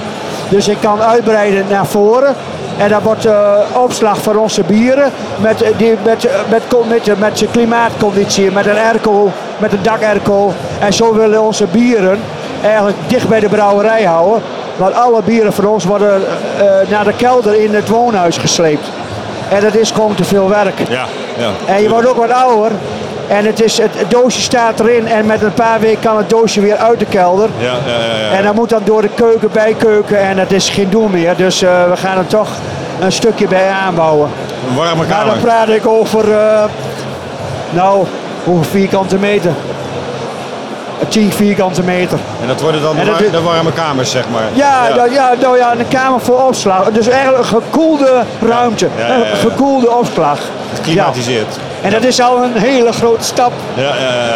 Dus ik kan uitbreiden naar voren. En dat wordt eh, opslag voor onze bieren met, eh, die, met, eh, met, met, eh, met zijn klimaatconditie, met een airco, met een dakerco. En zo willen onze bieren eigenlijk dicht bij de brouwerij houden. Want alle bieren van ons worden eh, naar de kelder in het woonhuis gesleept. En dat is gewoon te veel werk. Ja, ja. En je wordt ook wat ouder. En het, is, het, het doosje staat erin en met een paar weken kan het doosje weer uit de kelder. Ja, ja, ja. En dan moet dan door de keuken, bijkeuken en het is geen doel meer. Dus eh, we gaan er toch een stukje bij aanbouwen. Een warme Maar kamer. dan praat ik over, eh, nou, hoeveel vierkante meter? 10 vierkante meter. En dat worden dan de, war- de warme kamers, zeg maar. Ja, ja. ja, nou ja, een kamer voor opslag. Dus eigenlijk een gekoelde ruimte. Ja, ja. Een gekoelde opslag. Geklimatiseerd. En dat is al een hele grote stap.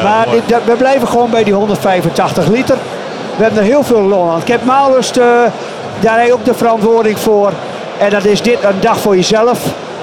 Maar mooi. dit- dat- we blijven gewoon bij die 185 liter. We hebben er heel veel lol aan. Ik heb Malust, eh, daar heb ook de verantwoording voor. En dat is dit een dag voor jezelf.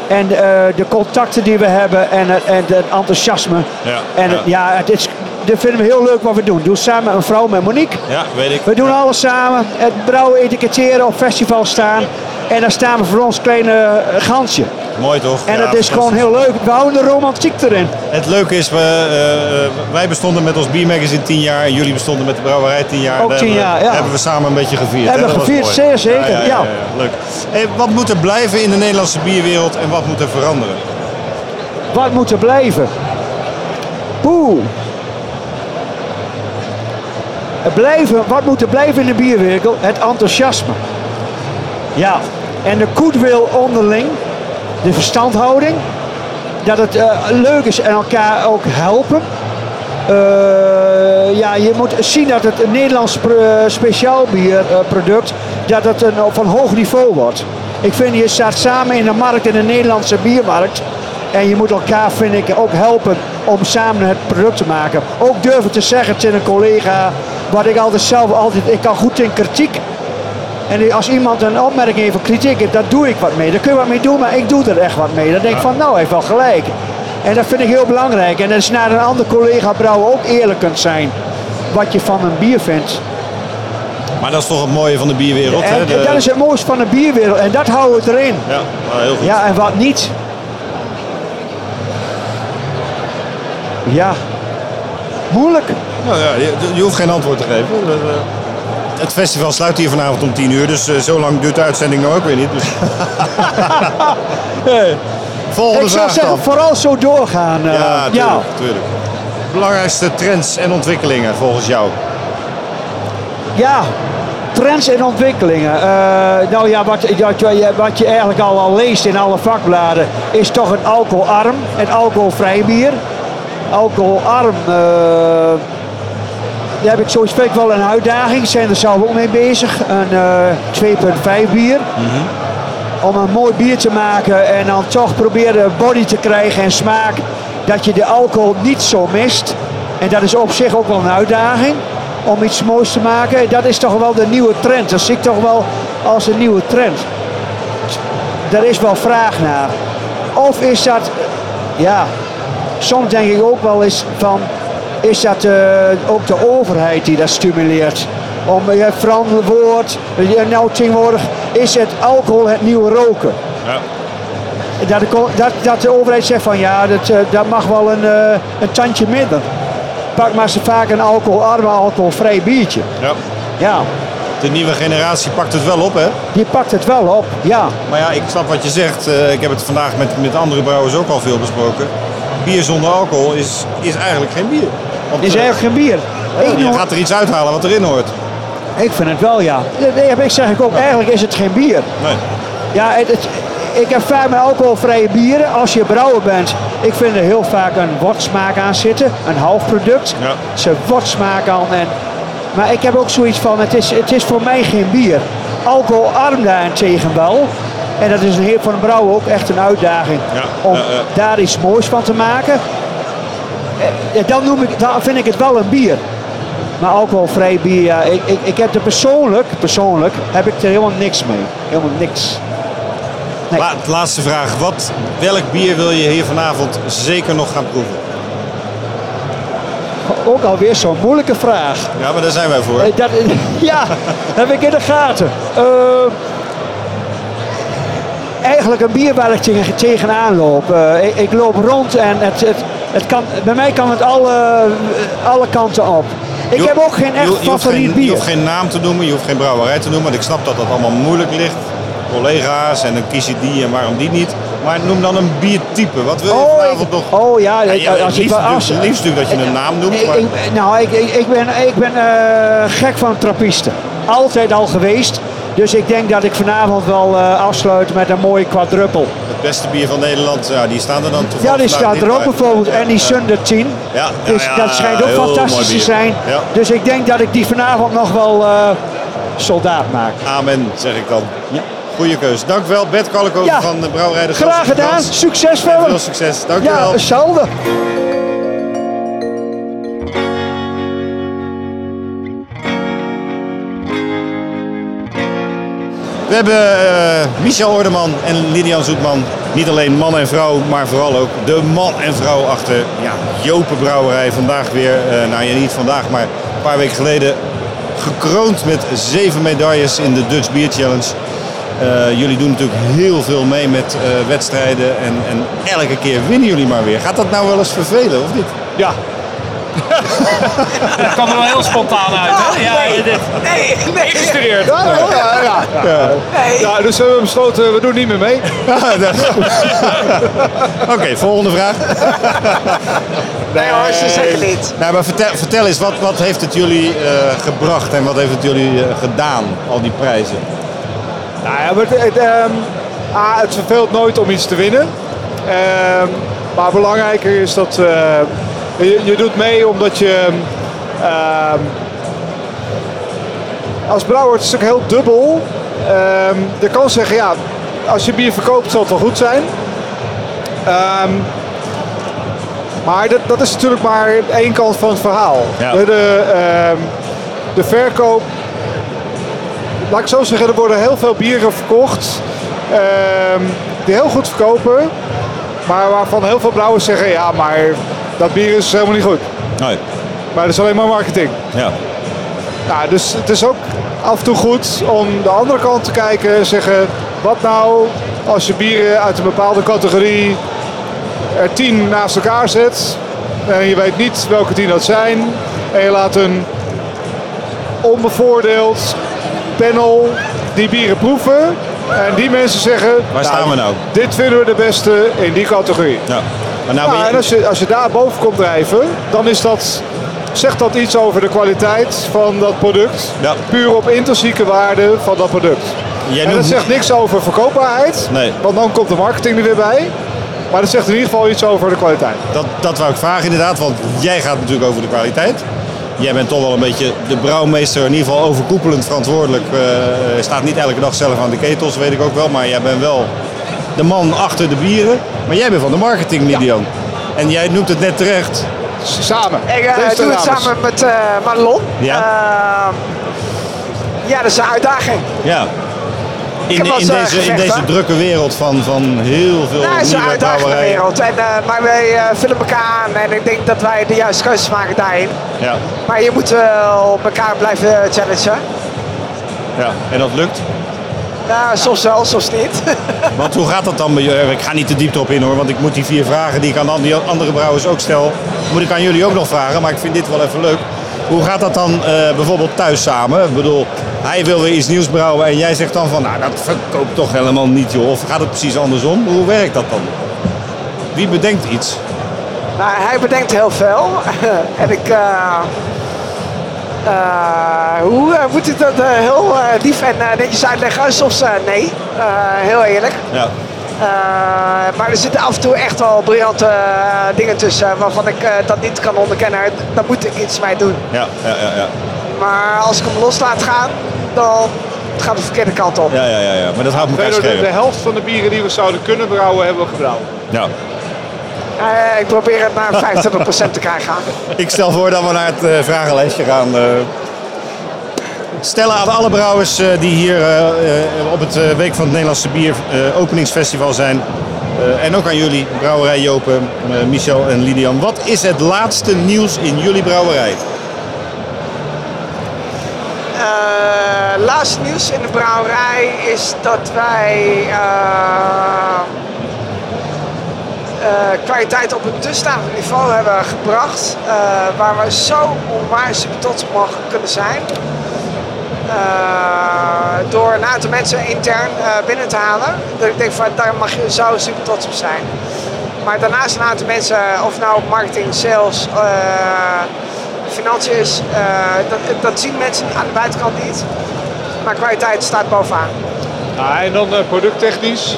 En eh, de contacten die we hebben en, het- en het enthousiasme. Ja, En ja, het is, dat vinden we heel leuk wat we doen. Doe samen een vrouw, met Monique. Ja, weet ik. We doen alles samen. Het brouwen, etiketteren, op festival staan. En dan staan we voor ons kleine eh, gansje. Mooi toch? En Ja, het is gewoon heel leuk. We houden de romantiek erin. Het leuke is, we, eh, wij bestonden met ons biermagazine 10 jaar en jullie bestonden met de brouwerij 10 jaar. Ook Daar 10 hebben we- jaar, ja. Hebben we samen een beetje gevierd. Hebben we gevierd, zeer zeker, ja. Leuk. Hey, wat moet er blijven in de Nederlandse bierwereld en wat moet er veranderen? Wat moet er blijven? Poeh. Blijven, wat moet er blijven in de bierwinkel? Het enthousiasme. Ja. En de goodwill onderling. De verstandhouding. Dat het eh, leuk is en elkaar ook helpen. Eh, ja, je moet zien dat het een Nederlands pro- speciaal bierproduct dat het een, van hoog niveau wordt. Ik vind je staat samen in de markt, in de Nederlandse biermarkt. En je moet elkaar, vind ik, ook helpen om samen het product te maken. Ook durven te zeggen tegen een collega, wat ik altijd zelf altijd, ik kan goed in kritiek. En als iemand een opmerking heeft of kritiek heeft, daar doe ik wat mee. Daar kun je wat mee doen, maar ik doe er echt wat mee. Dan denk ik van, nou, hij heeft wel gelijk. En dat vind ik heel belangrijk. En dat is naar een andere collega brouwer ook eerlijk kunt zijn. Wat je van een bier vindt. Maar dat is toch het mooie van de bierwereld. hè? En, dat is het mooiste van de bierwereld. En dat houden we erin. Ja, heel goed. Ja, en wat niet. Ja. Moeilijk. Nou ja, je, je hoeft geen antwoord te geven. Het festival sluit hier vanavond om 10 uur, dus eh, zo lang duurt de uitzending nou ook weer niet. Dus. Volgende ik zou vraag zeggen, dan. vooral zo doorgaan. eh, Ja, tuurlijk, ja. tuurlijk. Belangrijkste trends en ontwikkelingen volgens jou? Ja, trends en ontwikkelingen. Eh, nou ja, wat, wat, je- wat je eigenlijk al, al leest in alle vakbladen is toch het alcoholarm, het alcoholvrij bier. Alcoholarm, daar heb ik vind ik wel een uitdaging. Zijn er zelf ook mee bezig. Een eh 2.5 bier. Om een mooi bier te maken en dan toch proberen body te krijgen en smaak. Dat je de alcohol niet zo mist. En dat is op zich ook wel een uitdaging om iets moois te maken. Dat is toch wel de nieuwe trend. Dat zie ik toch wel als een nieuwe trend. Daar is wel vraag naar. Of is dat, ja, soms denk ik ook wel eens van, is dat eh, ook de overheid die dat stimuleert? Om, je hebt verantwoord, je- nou tegenwoordig is het alcohol het nieuwe roken. Ja. Dat, de dat, dat de overheid zegt van ja, dat, eh, dat mag wel een, eh, een tandje minder. Pak maar ze vaak een alcoholarm, alcoholvrij biertje. Ja. Ja, De nieuwe generatie pakt het wel op, hè? die pakt het wel op, ja. Maar ja, ik snap wat je zegt. Eh, ik heb het vandaag met, met andere brouwers ook al veel besproken. Bier zonder alcohol is, is eigenlijk geen bier. Want, Is eigenlijk geen bier. Je gaat er iets uithalen wat erin hoort. ik vind het wel, ja. Nee, ik zeg ik ook, eigenlijk is het geen bier. Nee. Ja, het, het- ik heb vaak met alcoholvrije bieren, als je brouwer bent, ik vind er heel vaak een wortsmaak aan zitten, een halfproduct. Ja. Ze wortsmaak aan. En, maar ik heb ook zoiets van, het is, het is voor mij geen bier. Alcoholarm daarentegen wel. En dat is een heer van een brouwer ook echt een uitdaging Ja, om daar iets moois van te maken. Dan, noem ik, dan vind ik het wel een bier. Maar alcoholvrij bier, ik, ik, ik heb er persoonlijk, persoonlijk heb ik er helemaal niks mee. Helemaal niks. Nee. La- laatste vraag. Wat, welk bier wil je hier vanavond zeker nog gaan proeven? Ook alweer zo'n moeilijke vraag. Ja, maar daar zijn wij voor. Eh, Dat, ja, heb ik in de gaten. Eh, eigenlijk een bier waar ik tegen, tegenaan loop. Eh, ik, ik loop rond en het, het, het kan, bij mij kan het alle, alle kanten op. Ik Je- heb ook geen echt je favoriet geen, bier. Je hoeft geen naam te noemen, je hoeft geen brouwerij te noemen. Want ik snap dat dat allemaal moeilijk ligt. Collega's en dan kies je die en waarom die niet. Maar noem dan een biertype. Wat wil je Oh, vanavond ik- nog? oh ja, Ja, ik- ja, als het ik liefst, natuurlijk- als- liefst natuurlijk dat je een naam noemt. Ik, Maar... ik, nou, ik, ik, ik ben, ik ben eh, gek van trappisten. Altijd al geweest. Dus ik denk dat ik vanavond wel eh, afsluit met een mooie quadruppel. Het beste bier van Nederland, ja, die staan er dan toevallig Ja, die vandaag staat er ook bij. bijvoorbeeld. En die Sunder 10. Ja, Dus dat schijnt ook fantastisch te zijn. Dus ik denk dat ik die vanavond nog wel eh, soldaat maak. Amen, zeg ik dan. Ja. Goeie keus. Dank wel, Bert Kalkoven Ja. van de Brouwerij de Graag gedaan. Succes verder. Veel succes. Dank je Ja, wel. hetzelfde. We hebben eh, Michel Ordeman en Lidian Zoetman. Niet alleen man en vrouw, maar vooral ook de man en vrouw achter ja. Vandaag weer, eh, nou ja, niet vandaag, maar een paar weken geleden gekroond met zeven medailles in de Dutch Beer Challenge. Eh, jullie doen natuurlijk heel veel mee met wedstrijden en, en elke keer winnen jullie maar weer. Gaat dat nou wel eens vervelen of niet? Ja. Dat kwam er wel heel spontaan uit, hè? Ja, nee, dit. nee, nee. Gestudeerd. Ja, ja, ja. Ja. Nee. Ja, dus we hebben besloten, we doen niet meer mee. Oké, volgende vraag. Nee hoor, ze zeggen niet. Nou, maar vertel, vertel eens, wat, wat heeft het jullie eh, gebracht en wat heeft het jullie eh, gedaan, al die prijzen? Nou ja, maar het, het, ehm, ah, het verveelt nooit om iets te winnen. Ehm, maar belangrijker is dat eh, je, je doet mee omdat je ehm, als brouwer het is natuurlijk heel dubbel. Ehm, je kan zeggen ja, als je bier verkoopt zal het wel goed zijn. Ehm, maar dat, dat is natuurlijk maar één kant van het verhaal. Ja. De, de, ehm, de verkoop laat ik zo zeggen, er worden heel veel bieren verkocht ehm, die heel goed verkopen, maar waarvan heel veel brouwers zeggen, ja, maar dat bier is helemaal niet goed. Nee. Maar dat is alleen maar marketing. Ja. Nou, dus het is ook af en toe goed om de andere kant te kijken en zeggen, wat nou als je bieren uit een bepaalde categorie er tien naast elkaar zet en je weet niet welke tien dat zijn en je laat een onbevoordeeld panel die bieren proeven en die mensen zeggen, Waar staan we nou? dit vinden we de beste in die categorie. Ja. Maar nou Ja, en als je, als je daar boven komt drijven, dan is dat, zegt dat iets over de kwaliteit van dat product. Ja. Puur op intrinsieke waarde van dat product. Jij en dat zegt niks over verkoopbaarheid, Nee. want dan komt de marketing er weer bij. Maar dat zegt in ieder geval iets over de kwaliteit. Dat, dat wou ik vragen inderdaad, want jij gaat natuurlijk over de kwaliteit. Jij bent toch wel een beetje de brouwmeester, in ieder geval overkoepelend verantwoordelijk. Eh, Je staat niet elke dag zelf aan de ketels, weet ik ook wel. Maar jij bent wel de man achter de bieren. Maar jij bent van de marketing, Lidian. En jij noemt het net terecht. Samen. Ik eh, doe het samen met eh Madelon. Ja. Ehm, ja, dat is een uitdaging. Ja. In, in, eh, deze, in deze drukke wereld van, van heel veel Nou, is een uitdagende wereld. En, eh, maar wij vullen elkaar aan en ik denk dat wij de juiste keuzes maken daarin. Ja. Maar je moet wel elkaar blijven challengen. ja, en dat lukt. Nou, soms wel, soms niet. Want hoe gaat dat dan bij jullie? Ik ga niet de diepte op in hoor, want ik moet die vier vragen die ik aan die andere brouwers ook stel, moet ik aan jullie ook nog vragen. Maar ik vind dit wel even leuk. Hoe gaat dat dan eh, bijvoorbeeld thuis samen? Ik bedoel, hij wil weer iets nieuws brouwen en jij zegt dan van, nou dat verkoopt toch helemaal niet joh. Of gaat het precies andersom? Hoe werkt dat dan? Wie bedenkt iets? nou, hij bedenkt heel veel. en ik... eh, hoe eh, moet ik dat eh, heel eh, lief en eh, netjes uitleggen? Soms eh, nee, Eh, heel eerlijk. Ja. Eh, maar er zitten af en toe echt wel briljante eh, dingen tussen waarvan ik eh, dat niet kan onderkennen. Daar moet ik iets mee doen. Ja, ja, ja. ja. Maar als ik hem los laat gaan, dan gaat de verkeerde kant op. Ja, ja, ja, ja. Maar dat houdt elkaar De, de, de scherp. helft van de bieren die we zouden kunnen brouwen, hebben we gebrouwen. Ja. Eh, ik probeer het naar 25% te krijgen. Ik stel voor dat we naar het eh, vragenlijstje gaan. eh. stellen aan alle brouwers die hier op het Week van het Nederlandse Bier openingsfestival zijn. en ook aan jullie, Brouwerij Jopen, Michel en Lidian. Wat is het laatste nieuws in jullie brouwerij? Eh, laatste nieuws in de brouwerij is dat wij kwaliteit op een dusdanig niveau hebben gebracht eh, waar we zo onwijs trots op mogen kunnen zijn. Eh, door een aantal mensen intern eh, binnen te halen. Dat ik denk van daar mag je zo super trots op zijn. Maar daarnaast een aantal mensen, of nou marketing, sales, eh, financiën eh, dat, dat zien mensen aan de buitenkant niet. Maar kwaliteit staat bovenaan. Nou, en dan eh, producttechnisch.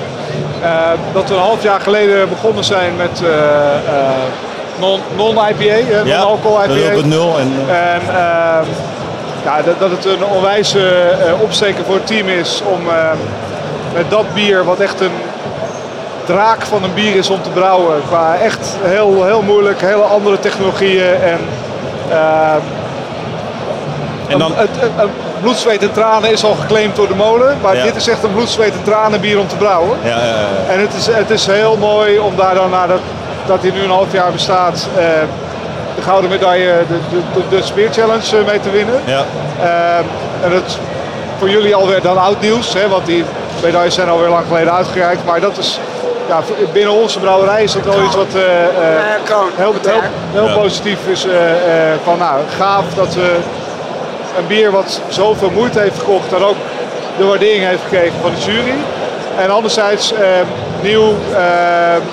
Eh, dat we een half jaar geleden begonnen zijn met eh, eh, non- non-IPA, eh, Ja, non-alcohol IPA. 0.0 en, En ehm, ja, dat, dat het een onwijze opsteker voor het team is om met dat bier, wat echt een draak van een bier is om te brouwen, qua echt heel, heel moeilijk, hele andere technologieën en, ehm, En dan- een, het- een- een bloed, zweet en tranen is al geclaimd door de molen. Maar Ja. dit is echt een bloed, zweet en tranen bier om te brouwen. Ja, ja, ja. En het is, het is heel mooi om daar dan nadat dat hij nu een half jaar bestaat, eh, de gouden medaille, de, de, de Beer Challenge eh, mee te winnen. Ja. Eh, en dat is voor jullie alweer dan oud nieuws, hè, want die medailles zijn alweer lang geleden uitgereikt. Maar dat is, ja, binnen onze brouwerij is dat wel iets wat eh, eh, heel, heel, heel Ja. positief is. eh, eh, van nou, gaaf dat we een bier wat zoveel moeite heeft gekocht, dan ook de waardering heeft gekregen van de jury. En anderzijds eh, nieuw, eh,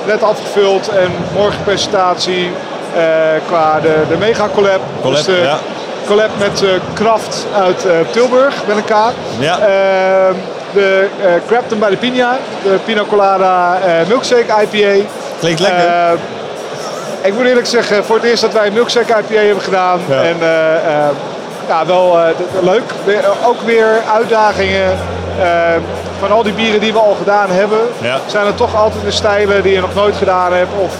net afgevuld en morgen presentatie eh, qua de, de mega collab. Collab, dus de ja. collab met eh, Kraft uit eh, Tilburg met een K. Ja. Eh, de eh Crafton bij de Pina, de Pina Colada Milkshake IPA. Klinkt lekker. Eh, ik moet eerlijk zeggen, voor het eerst dat wij een Milkshake IPA hebben gedaan. Ja. En eh, eh, ja, wel eh, leuk. Weer- ook weer uitdagingen. eh, van al die bieren die we al gedaan hebben, Ja. zijn er toch altijd de stijlen die je nog nooit gedaan hebt. Of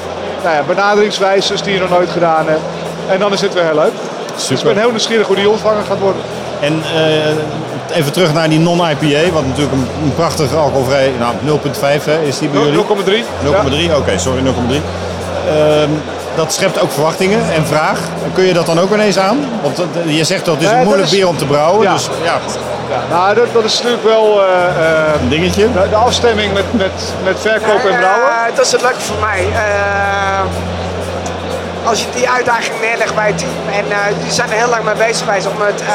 nou ja, benaderingswijzes die je nog nooit gedaan hebt. En dan is dit weer heel leuk. Dus ik ben heel nieuwsgierig hoe die ontvangen gaat worden. En eh, even terug naar die non-IPA, wat natuurlijk een, een prachtige alcoholvrij, nou 0,5 hè, is die bij jullie? 0,3. 0,3, oké, sorry, 0,3. Ehm, dat schept ook verwachtingen en vraag. Kun je dat dan ook ineens aan? Want dat- je zegt dat het is een moeilijk is- bier om te brouwen. Ja. Dus ja, Ja, nou, dat, dat is natuurlijk wel eh, eh, een dingetje. de, de afstemming met, met, met verkoop en brouwen. Eh, dat is het leuke voor mij. Eh, als je die uitdaging neerlegt bij het team en eh, die zijn er heel lang mee bezig geweest om het eh,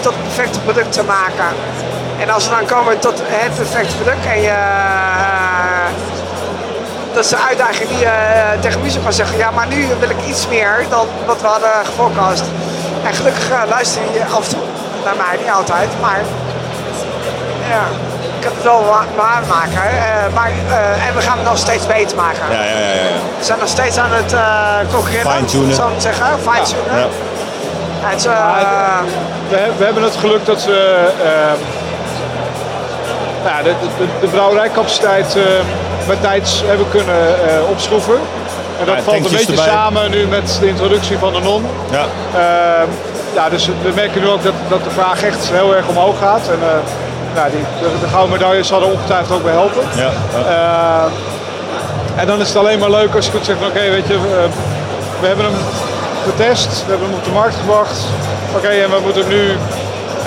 tot het perfecte product te maken. En als we dan komen tot het perfecte product en je, dat is de uitdaging die je eh, tegen Muzo kan zeggen, ja maar nu wil ik iets meer dan wat we hadden gefocust. En gelukkig eh, luister je af en toe naar mij, niet altijd, maar ja, ik kan het wel wa- waarmaken. eh, maar, eh, en we gaan het nog steeds beter maken. Ja, ja, ja. ja. We zijn nog steeds aan het uh, concurreren, Fine-tunen. zou ik zeggen. Fine-tunen. Ja. Het, eh, We, we hebben het geluk dat we nou ja, de, de, de brouwerijcapaciteit eh, met tijds hebben kunnen eh, opschroeven. En dat Ja, valt een beetje erbij. samen nu met de introductie van de non. Ja. Eh, ja, dus we merken nu ook dat, dat de vraag echt heel erg omhoog gaat. En eh, nou, die, de, de gouden medailles zal er ongetwijfeld ook bij helpen. Ja, Eh, en dan is het alleen maar leuk als je kunt zeggen, van, oké, weet je, we, we hebben hem getest, we hebben hem op de markt gebracht. Oké, en we moeten hem nu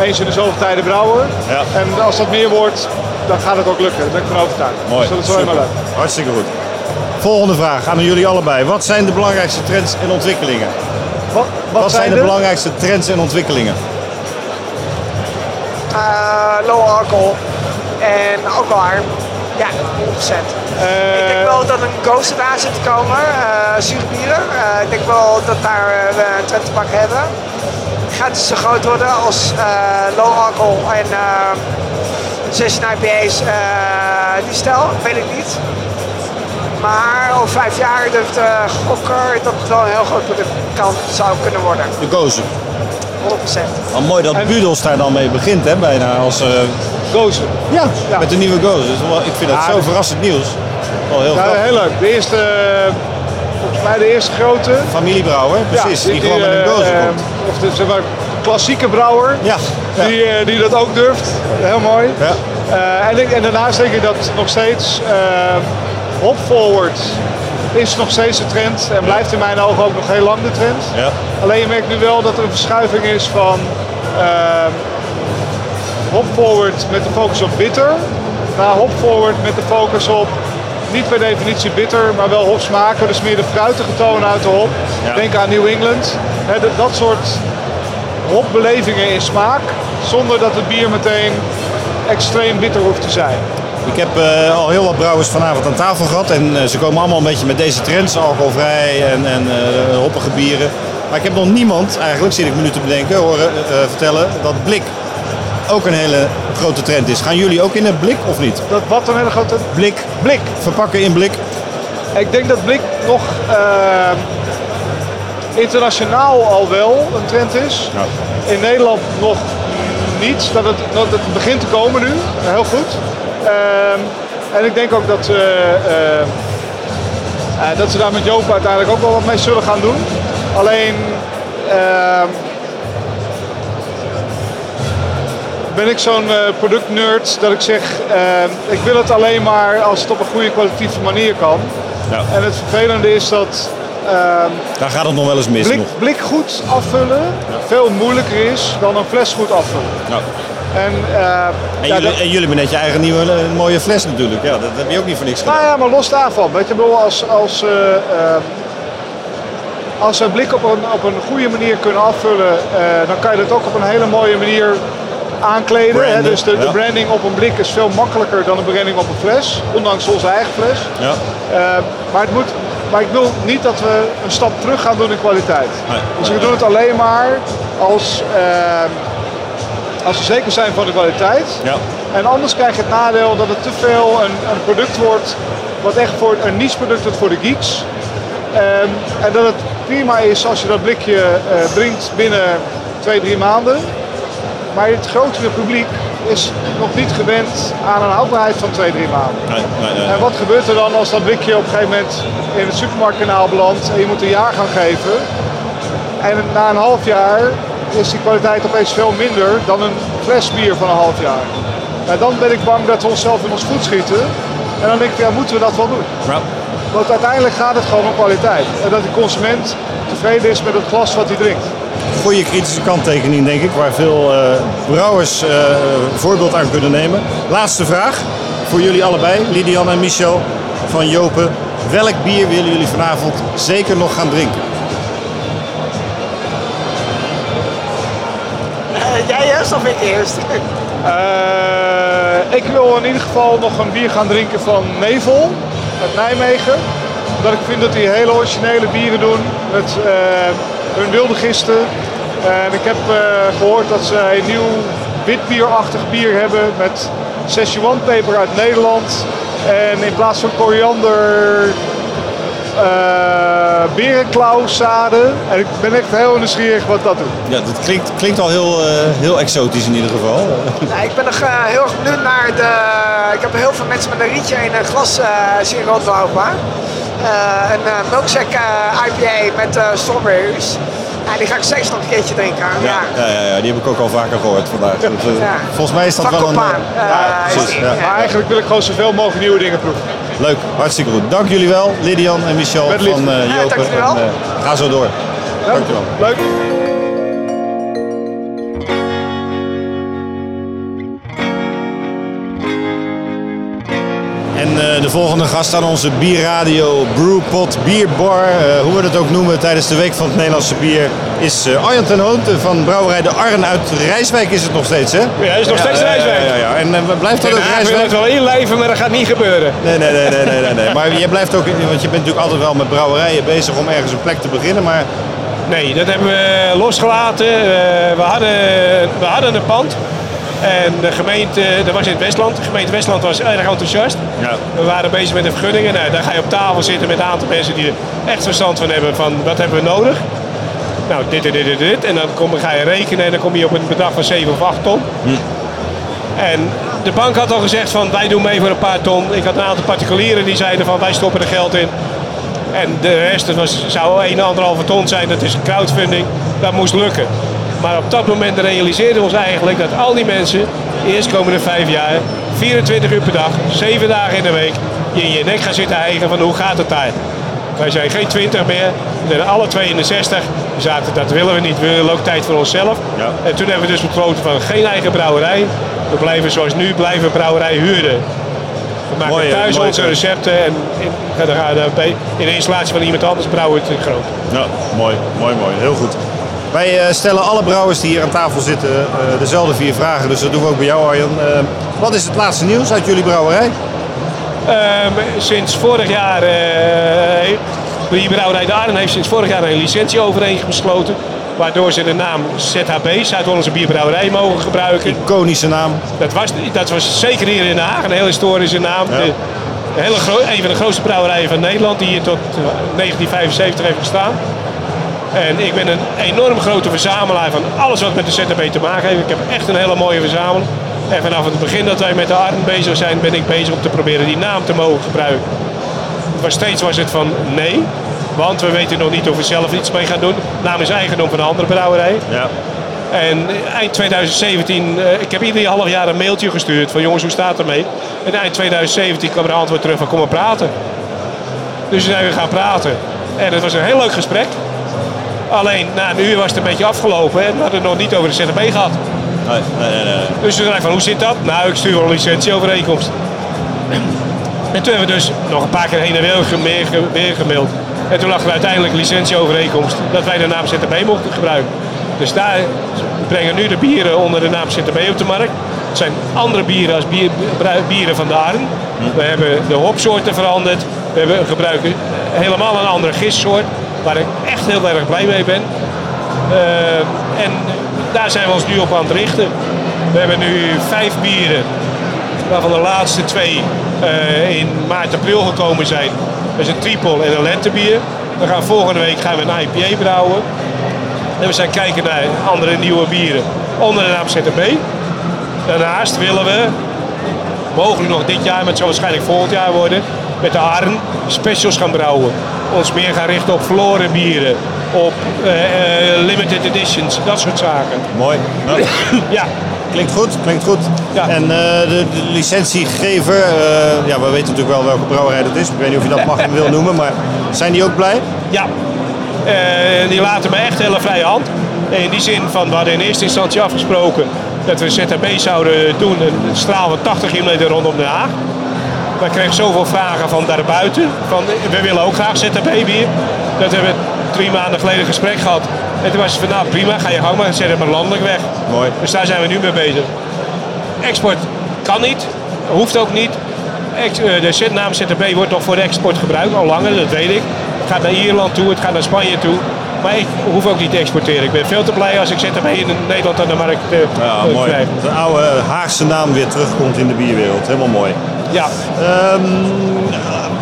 eens in de zoveel tijden brouwen. Ja. En als dat meer wordt, dan gaat het ook lukken. Daar ben ik van overtuigd. Mooi. Dus dat is wel helemaal leuk. Hartstikke goed. Volgende vraag aan jullie allebei. Wat zijn de belangrijkste trends en ontwikkelingen? Wat, Wat, zijn de de- belangrijkste trends en ontwikkelingen? eh, low alcohol en alcoholarm. Ja, 100%. ik denk wel dat een ghost aan zit te komen, eh zure bieren. Eh, ik denk wel dat daar eh, we een trend te pakken hebben. Gaat het zo groot worden als eh, low alcohol en uh, session IPA's, eh, die stijl? Weet ik niet. Maar over vijf jaar durf ik te gokken dat het wel een heel groot product kan, zou kunnen worden. De Gozer. 100%. Al mooi dat Budels daar dan mee begint, hè, bijna als... eh Gozer. Ja, met de nieuwe Gozer. Dus wel- ik vind dat Ja, zo verrassend nieuws. Wel heel Ja, grappig. heel leuk. De eerste, eh, volgens mij de eerste grote. Familiebrouwer, precies. die, gewoon met een eh, Gozer eh, komt. Of de zeg maar, klassieke brouwer. Ja. Die, eh, die dat ook durft. Heel mooi. Ja. Eh, en, ik- en daarnaast denk ik dat nog steeds eh, hop forward is nog steeds de trend en blijft in mijn ogen ook nog heel lang de trend. Ja. Alleen je merkt nu wel dat er een verschuiving is van eh, hop forward met de focus op bitter naar hop forward met de focus op niet per definitie bitter, maar wel hopsmaken. Dus meer de fruitige toon uit de hop. Ja. Denk aan New England. Dat- dat soort hopbelevingen in smaak, zonder dat het bier meteen extreem bitter hoeft te zijn. Ik heb eh, al heel wat brouwers vanavond aan tafel gehad en eh, ze komen allemaal een beetje met deze trends, alcoholvrij en, en eh, hoppige bieren. Maar ik heb nog niemand, eigenlijk zit ik me nu te bedenken, horen vertellen dat blik ook een hele grote trend is. Gaan jullie ook in het blik of niet? Dat wat een hele grote Blik. Blik. Verpakken in blik. Ik denk dat blik nog internationaal al wel een trend is. In Nederland nog niet. Dat het, dat het begint te komen nu. Heel goed. Ehm, en ik denk ook dat, eh, eh, eh, dat ze daar met Joop uiteindelijk ook wel wat mee zullen gaan doen. Alleen, ehm, ben ik zo'n eh, productnerd dat ik zeg, eh, ik wil het alleen maar als het op een goede kwalitatieve manier kan. Ja. En het vervelende is dat ehm, Daar gaat het nog wel eens mis. blik, nog. blik goed afvullen veel moeilijker is dan een fles goed afvullen. En, eh, En, ja, jullie, en jullie hebben net je eigen nieuwe eh, mooie fles natuurlijk. Ja, dat heb je ook niet voor niks gedaan. Nou ja, maar los daarvan. Weet je, bedoel, als, als, eh, als we een blik op een, op een goede manier kunnen afvullen, dan kan je dat ook op een hele mooie manier aankleden. Hè? Dus de, de ja. branding op een blik is veel makkelijker dan de branding op een fles, ondanks onze eigen fles. Ja. Maar, het moet, maar ik wil niet dat we een stap terug gaan doen in kwaliteit. Nee, Dus nee, we doen het alleen maar als, eh, als we zeker zijn van de kwaliteit. Ja. En anders krijg je het nadeel dat het te veel een, een product wordt wat echt voor een niche product wordt voor de geeks. Ehm, en dat het prima is als je dat blikje eh, drinkt binnen twee, drie maanden. Maar het grotere publiek is nog niet gewend aan een houdbaarheid van twee, drie maanden. Nee, nee, nee. En wat gebeurt er dan als dat blikje op een gegeven moment in het supermarktkanaal belandt en je moet een jaar gaan geven? En na een half jaar is die kwaliteit opeens veel minder dan een fles bier van een half jaar. Nou, dan ben ik bang dat we onszelf in ons voet schieten. En dan denk ik, ja, moeten we dat wel doen? Want uiteindelijk gaat het gewoon om kwaliteit. En dat de consument tevreden is met het glas wat hij drinkt. Goede kritische kanttekening, denk ik, waar veel eh, brouwers eh, voorbeeld aan kunnen nemen. Laatste vraag voor jullie allebei, Lidian en Michel van Jopen. Welk bier willen jullie vanavond zeker nog gaan drinken? Eh, jij eerst of ik eerst? Eh, ik wil in ieder geval nog een bier gaan drinken van Nevel uit Nijmegen. Omdat ik vind dat die hele originele bieren doen met eh, hun wilde gisten. En ik heb eh, gehoord dat ze een nieuw witbierachtig bier hebben met Szechuan-peper uit Nederland. En in plaats van koriander eh berenklauwzaden. En ik ben echt heel nieuwsgierig wat dat doet. Ja, dat klinkt, klinkt al heel, eh, heel exotisch in ieder geval. Nou, ik ben nog heel erg benieuwd naar de... Ik heb heel veel mensen met een rietje in een glas eh, zien rondlopen. Eh, een uh, milkshake eh, IPA met eh, strawberries. Ja, die ga ik steeds nog een keertje drinken. Ja. Ja, ja, ja, die heb ik ook al vaker gehoord vandaag. Eh, Ja. Volgens mij is dat Van wel een... Copaan, eh, eh, ja, precies. Ja. Maar eigenlijk wil ik gewoon zoveel mogelijk nieuwe dingen proeven. Leuk, hartstikke goed. Dank jullie wel, Lidian en Michel Met liefde. van eh Ja, Jopen. dank jullie wel. En, eh, ga zo door. Dank je wel. Leuk. Volgende gast aan onze bierradio Brewpot Bierbar, eh, hoe we het ook noemen tijdens de Week van het Nederlandse Bier, is eh Arjan ten Hoonte van Brouwerij de Arn uit Rijswijk is het nog steeds, hè? Ja, is nog steeds ja, Rijswijk. Ja, ja, ja. En eh, blijft dat ook Haag wil Rijswijk? het wel inleven, maar dat gaat niet gebeuren. Nee, nee, nee, nee, nee, nee, nee. Maar je blijft ook, want je bent natuurlijk altijd wel met brouwerijen bezig om ergens een plek te beginnen, maar... Nee, dat hebben we losgelaten. We, hadden, we hadden een pand. En de gemeente, dat was in het Westland. De gemeente Westland was erg enthousiast. Ja. We waren bezig met de vergunningen. Nou, daar ga je op tafel zitten met een aantal mensen die er echt verstand van hebben van wat hebben we nodig. Nou, dit en dit en dit. En dan kom, ga je rekenen en dan kom je op een bedrag van 7 of 8 ton. En de bank had al gezegd van wij doen mee voor een paar ton. Ik had een aantal particulieren die zeiden van wij stoppen er geld in. En de rest dat was, zou 1,5 ton zijn, dat is crowdfunding. Dat moest lukken. Maar op dat moment realiseerden we ons eigenlijk dat al die mensen, de eerstkomende vijf jaar, 24 uur per dag, 7 dagen in de week, je in je nek gaan zitten eigen van hoe gaat het daar. Wij zijn geen 20 meer, we zijn alle twee in de 60. We zaten, dat willen we niet, we willen ook tijd voor onszelf. En toen hebben we dus besloten van geen eigen brouwerij. We blijven zoals nu, blijven brouwerij huurden. We maken Mooi, thuis Mooi, onze recepten en in, gaan bij- in de installatie van iemand anders brouwen we het groot. Ja, mooi, mooi, mooi. Heel goed. Wij eh, stellen alle brouwers die hier aan tafel zitten eh, dezelfde vier vragen, dus dat doen we ook bij jou Arjan. Eh, wat is het laatste nieuws uit jullie brouwerij? Ehm, sinds vorig jaar, de brouwerij De heeft sinds vorig jaar een licentieovereenkomst besloten. Waardoor ze de naam ZHB, Zuid-Hollandse Bierbrouwerij, mogen gebruiken. Iconische naam. Dat was, dat was zeker hier in Den Haag een heel historische naam. Ja. De, een, hele gro- een van de grootste brouwerijen van Nederland die hier tot eh, 1975 heeft gestaan. En ik ben een enorm grote verzamelaar van alles wat met de ZHB te maken heeft. Ik heb echt een hele mooie verzameling. En vanaf het begin dat wij met de Arn bezig zijn, ben ik bezig om te proberen die naam te mogen gebruiken. Maar steeds was het van nee, want we weten nog niet of we zelf iets mee gaan doen. Naam is eigendom van een andere brouwerij. Ja. En eind 2017, eh, ik heb ieder half jaar een mailtje gestuurd van jongens, hoe staat het ermee? En eind 2017 kwam er een antwoord terug van kom maar praten. Dus toen zijn we gaan praten. En het was een heel leuk gesprek. Alleen na een uur was het een beetje afgelopen en we hadden het nog niet over de ZB gehad. Nee, nee, nee. Dus toen zei ik van hoe zit dat? Nou, ik stuur wel een licentieovereenkomst. En toen hebben we dus nog een paar keer heen en weer, meer weer gemaild. En toen lag er uiteindelijk een licentieovereenkomst dat wij de naam ZTB mochten gebruiken. Dus daar brengen nu de bieren onder de naam ZTB op de markt. Het zijn andere bieren als bier, bieren van de Arn. We hebben de hopsoorten veranderd. We hebben, gebruiken helemaal een andere gistsoort. Waar ik echt heel erg blij mee ben. Eh, en daar zijn we ons nu op aan het richten. We hebben nu vijf bieren, waarvan de laatste twee eh, in maart, april gekomen zijn. Dat is een triple en een lentebier. We gaan volgende week gaan we een IPA brouwen. En we zijn kijken naar andere nieuwe bieren onder de naam ZTB. Daarnaast willen we, mogelijk nog dit jaar, maar het zal waarschijnlijk volgend jaar worden, met de Arn specials gaan brouwen. Ons meer gaan richten op verloren bieren, op eh, eh, limited editions, dat soort zaken. Mooi. ja. Klinkt goed, klinkt goed. En eh, de, de licentiegever, ja, we weten natuurlijk wel welke brouwerij dat is. Ik weet niet of je dat mag en wil noemen, maar zijn die ook blij? Ja, die laten me echt hele vrije hand. In die zin van, we hadden in eerste instantie afgesproken dat we ZHB zouden doen, een straal van 80 kilometer rondom Den Haag. We kregen zoveel vragen van daarbuiten, van we willen ook graag ZHB bier. Dat hebben we drie maanden geleden gesprek gehad. En toen was het van, nou prima, ga je gang maar, zet het maar landelijk weg. Mooi. Dus daar zijn we nu mee bezig. Export kan niet, hoeft ook niet. Eh, De naam ZTB wordt nog voor de export gebruikt, al langer, dat weet ik. Het gaat naar Ierland toe, het gaat naar Spanje toe. Maar ik hoef ook niet te exporteren. Ik ben veel te blij als ik ZTB in Nederland aan de markt eh, Ja, eh, mooi. krijg. De oude Haagse naam weer terugkomt in de bierwereld. Helemaal mooi. Ja. Ehm,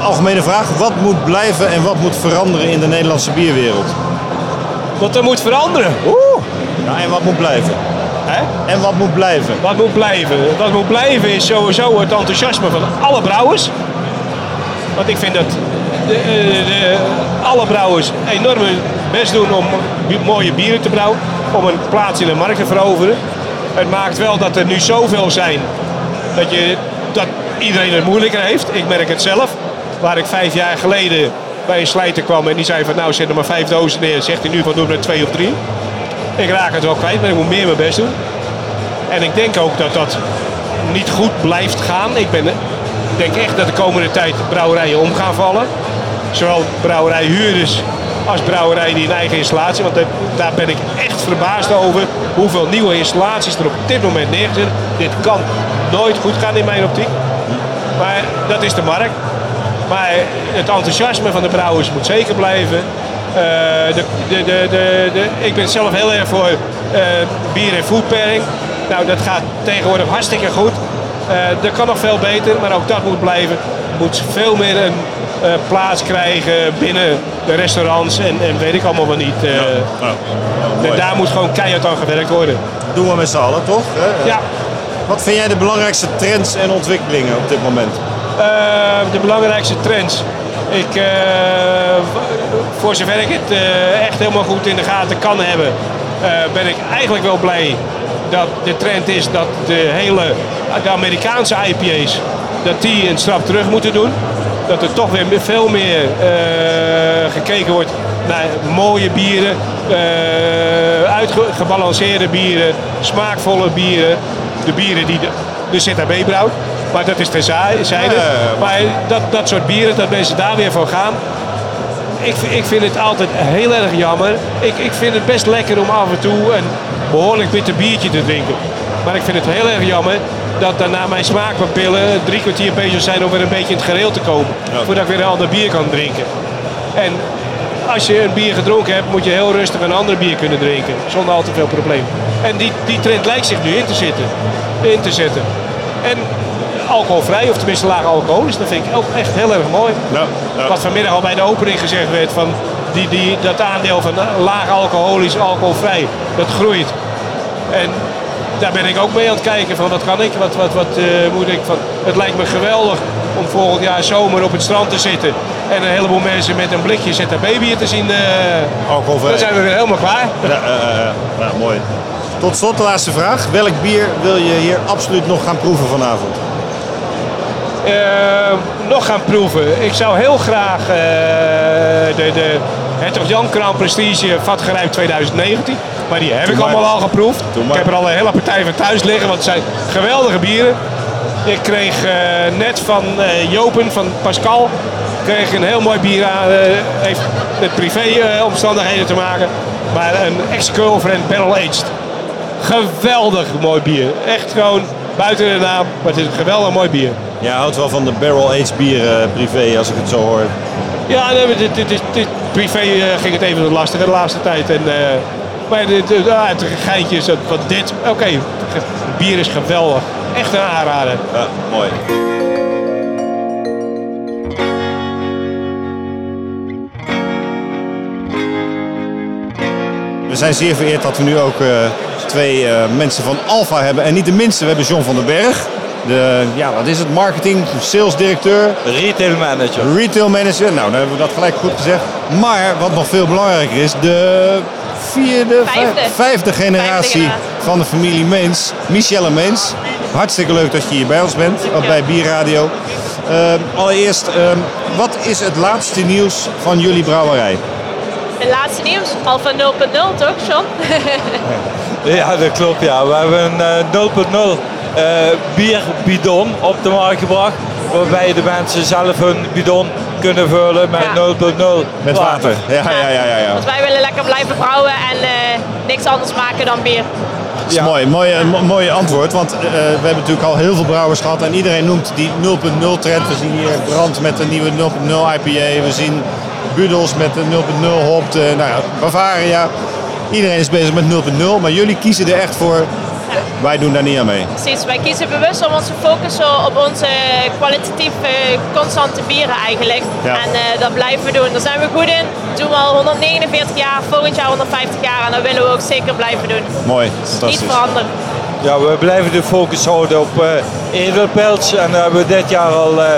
algemene vraag. Wat moet blijven en wat moet veranderen in de Nederlandse bierwereld? Wat er moet veranderen? Oeh. Ja, en wat moet blijven? Hè? En wat moet blijven? Wat moet blijven? Wat moet blijven is sowieso het enthousiasme van alle brouwers. Want ik vind dat de, eh, de- alle brouwers enorm hun best doen om mooie bieren te brouwen. Om een plaats in de markt te veroveren. Het maakt wel dat er nu zoveel zijn dat, je, dat iedereen het moeilijker heeft. Ik merk het zelf. Waar ik vijf jaar geleden bij een slijter kwam en die zei van nou zet er maar vijf dozen neer. Zegt hij nu van doe er twee of drie. Ik raak het wel kwijt, maar ik moet meer mijn best doen. En ik denk ook dat dat niet goed blijft gaan. Ik ben, denk echt dat de komende tijd brouwerijen om gaan vallen. Zowel brouwerijhuurders als brouwerijen die een eigen installatie. Want daar- ben ik echt verbaasd over hoeveel nieuwe installaties er op dit moment neergezet. Dit kan nooit goed gaan in mijn optiek. Maar dat is de markt. Maar het enthousiasme van de brouwers moet zeker blijven. Eh, de, de, de, ik ben zelf heel erg voor eh, bier en food pairing. Nou, dat gaat tegenwoordig hartstikke goed. Eh dat kan nog veel beter, maar ook dat moet blijven. Moet veel meer een eh, plaats krijgen binnen de restaurants en, en weet ik allemaal wel niet. eh. En daar moet gewoon keihard aan gewerkt worden. Doen we met z'n allen, toch? Hè? Ja. Wat vind jij de belangrijkste trends en ontwikkelingen op dit moment? Eh, de belangrijkste trends. Ik, v- voor zover ik het eh, echt helemaal goed in de gaten kan hebben, ben ik eigenlijk wel blij dat de trend is dat de hele de Amerikaanse IPA's dat die een stap terug moeten doen. Dat er toch weer veel meer gekeken wordt naar mooie bieren, uitgebalanceerde bieren, smaakvolle bieren. De bieren die de, de ZHB brouwt. Maar dat is terzijde. zijde. Maar dat, dat soort bieren, dat mensen daar weer voor gaan. Ik, ik vind het altijd heel erg jammer. Ik, ik vind het best lekker om af en toe een behoorlijk bitter biertje te drinken. Maar ik vind het heel erg jammer dat daarna mijn smaakpapillen drie kwartier bezig zijn om weer een beetje in het gereel te komen. Voordat ik weer een ander bier kan drinken. En als je een bier gedronken hebt, moet je heel rustig een ander bier kunnen drinken. Zonder al te veel probleem. En die, die trend lijkt zich nu in te, zitten, in te zetten. En alcoholvrij, of tenminste laag alcoholisch, dat vind ik ook echt heel erg mooi. Wat vanmiddag al bij de opening gezegd werd, van die, die, dat aandeel van laag alcoholisch, alcoholvrij, dat groeit. En daar ben ik ook mee aan het kijken van wat kan ik, wat, wat, wat eh, moet ik. Van, het lijkt me geweldig om volgend jaar zomer op het strand te zitten en een heleboel mensen met een blikje ZHB bier te zien. Alcoholvrij. Dan zijn we weer helemaal klaar. Ja, ja, mooi. Tot slot de laatste vraag. Welk bier wil je hier absoluut nog gaan proeven vanavond? Nog gaan proeven. Ik zou heel graag de, de Hertog Jan Crown Prestige Vatgerijp 2019. Maar die heb Doe ik maar. allemaal al geproefd. Ik heb er al een hele partij van thuis liggen, want het zijn geweldige bieren. Ik kreeg eh, net van eh, Jopen, van Pascal, kreeg een heel mooi bier aan. eh, heeft met privé eh, omstandigheden te maken. Maar een ex-girlfriend barrel aged. Geweldig mooi bier. Echt gewoon buiten de naam, maar het is een geweldig mooi bier. Jij houdt wel van de barrel-aged bieren privé, als ik het zo hoor. Ja, nee, dit, dit, dit, dit- privé ging het even wat lastiger de laatste tijd. En, maar dit, dit- ah, het geintje is wat dit. Oké, ge- bier is geweldig. Echt een aanrader. Ja, mooi. We zijn zeer vereerd dat we nu ook eh, twee eh, mensen van Alfa hebben. En niet de minste, we hebben John van den Berg. De, ja, wat is het? Marketing, sales directeur. Retail manager. Retail manager. Nou, dan hebben we dat gelijk goed gezegd. Maar wat nog veel belangrijker is, de vierde, Vijfde. vijf- vijfde generatie generatie. Van de familie Meens. Michelle Meens. Hartstikke leuk dat je hier bij ons bent, bij Bierradio. Eh, allereerst, eh, wat is het laatste nieuws van jullie brouwerij? Het laatste nieuws, Alfa 0.0 toch, John? Ja, dat klopt ja. We hebben een eh, 0.0 eh, bierbidon op de markt gebracht. Waarbij de mensen zelf hun bidon kunnen vullen met 0.0 Met water. Ja, ja, ja, ja. ja. Want wij willen lekker blijven brouwen en eh, niks anders maken dan bier. Dat is mooi, mooi, een mo- mooi antwoord. Want eh, we hebben natuurlijk al heel veel brouwers gehad. En iedereen noemt die 0.0 trend. We zien hier Brand met een nieuwe 0.0 IPA. We zien Budels met een 0.0 hop. eh, nou ja, Bavaria. Iedereen is bezig met 0.0. Maar jullie kiezen er echt voor. Wij doen daar niet aan mee. Precies, wij kiezen bewust om ons te focussen op onze kwalitatief eh, constante bieren eigenlijk. Ja. En eh, dat blijven we doen. Daar zijn we goed in. Dat doen we al 149 jaar, volgend jaar 150 jaar. En dat willen we ook zeker blijven doen. Mooi, Niet fantastisch. veranderen. Ja, we blijven de focus houden op eh edelpels. En daar hebben we dit jaar al eh,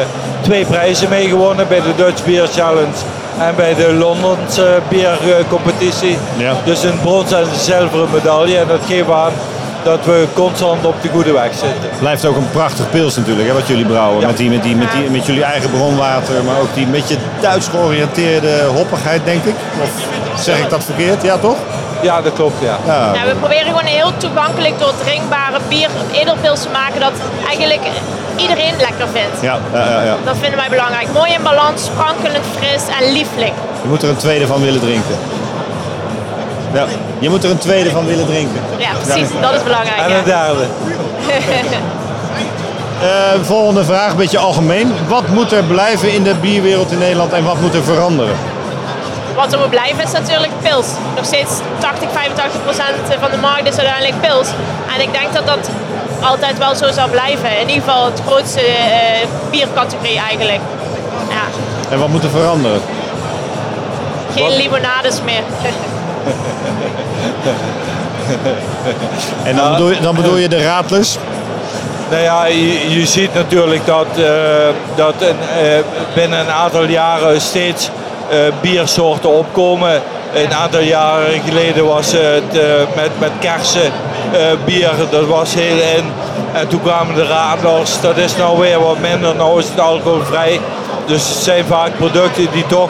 twee prijzen mee gewonnen bij de Dutch Beer Challenge en bij de Londense biercompetitie. Ja. Dus een brons en een zilveren medaille. En dat geeft aan dat we constant op de goede weg zitten. Blijft ook een prachtig pils natuurlijk, hè, wat jullie brouwen. Met, die, met, die, met, die, met jullie eigen bronwater, maar ook die beetje Duits georiënteerde hoppigheid, denk ik. Of zeg ik dat verkeerd? Ja, toch? Ja, dat klopt, ja. ja. Ja, we proberen gewoon een heel toegankelijk, doordringbare bier, edelpils te maken dat eigenlijk iedereen lekker vindt. Ja, ja, ja, ja. Dat vinden wij belangrijk. Mooi in balans, sprankelend fris en lieflijk. Je moet er een tweede van willen drinken. Ja, je moet er een tweede van willen drinken. Ja, precies. Dat is belangrijk. En een derde. Eh, volgende vraag, een beetje algemeen. Wat moet er blijven in de bierwereld in Nederland en wat moet er veranderen? Wat er moet blijven is natuurlijk pils. Nog steeds 80, 85 procent van de markt is uiteindelijk pils. En ik denk dat dat altijd wel zo zal blijven. In ieder geval het grootste eh, biercategorie eigenlijk. Ja, En wat moet er veranderen? geen limonades meer. En dan bedoel je, dan bedoel je de radlers? Nou ja, je, je ziet natuurlijk dat, eh, dat een, eh, binnen een aantal jaren steeds eh, biersoorten opkomen. Een aantal jaren geleden was het met, met kersen bier, dat was heel in. En toen kwamen de radlers, dat is nou weer wat minder, nou is het alcoholvrij. Dus het zijn vaak producten die toch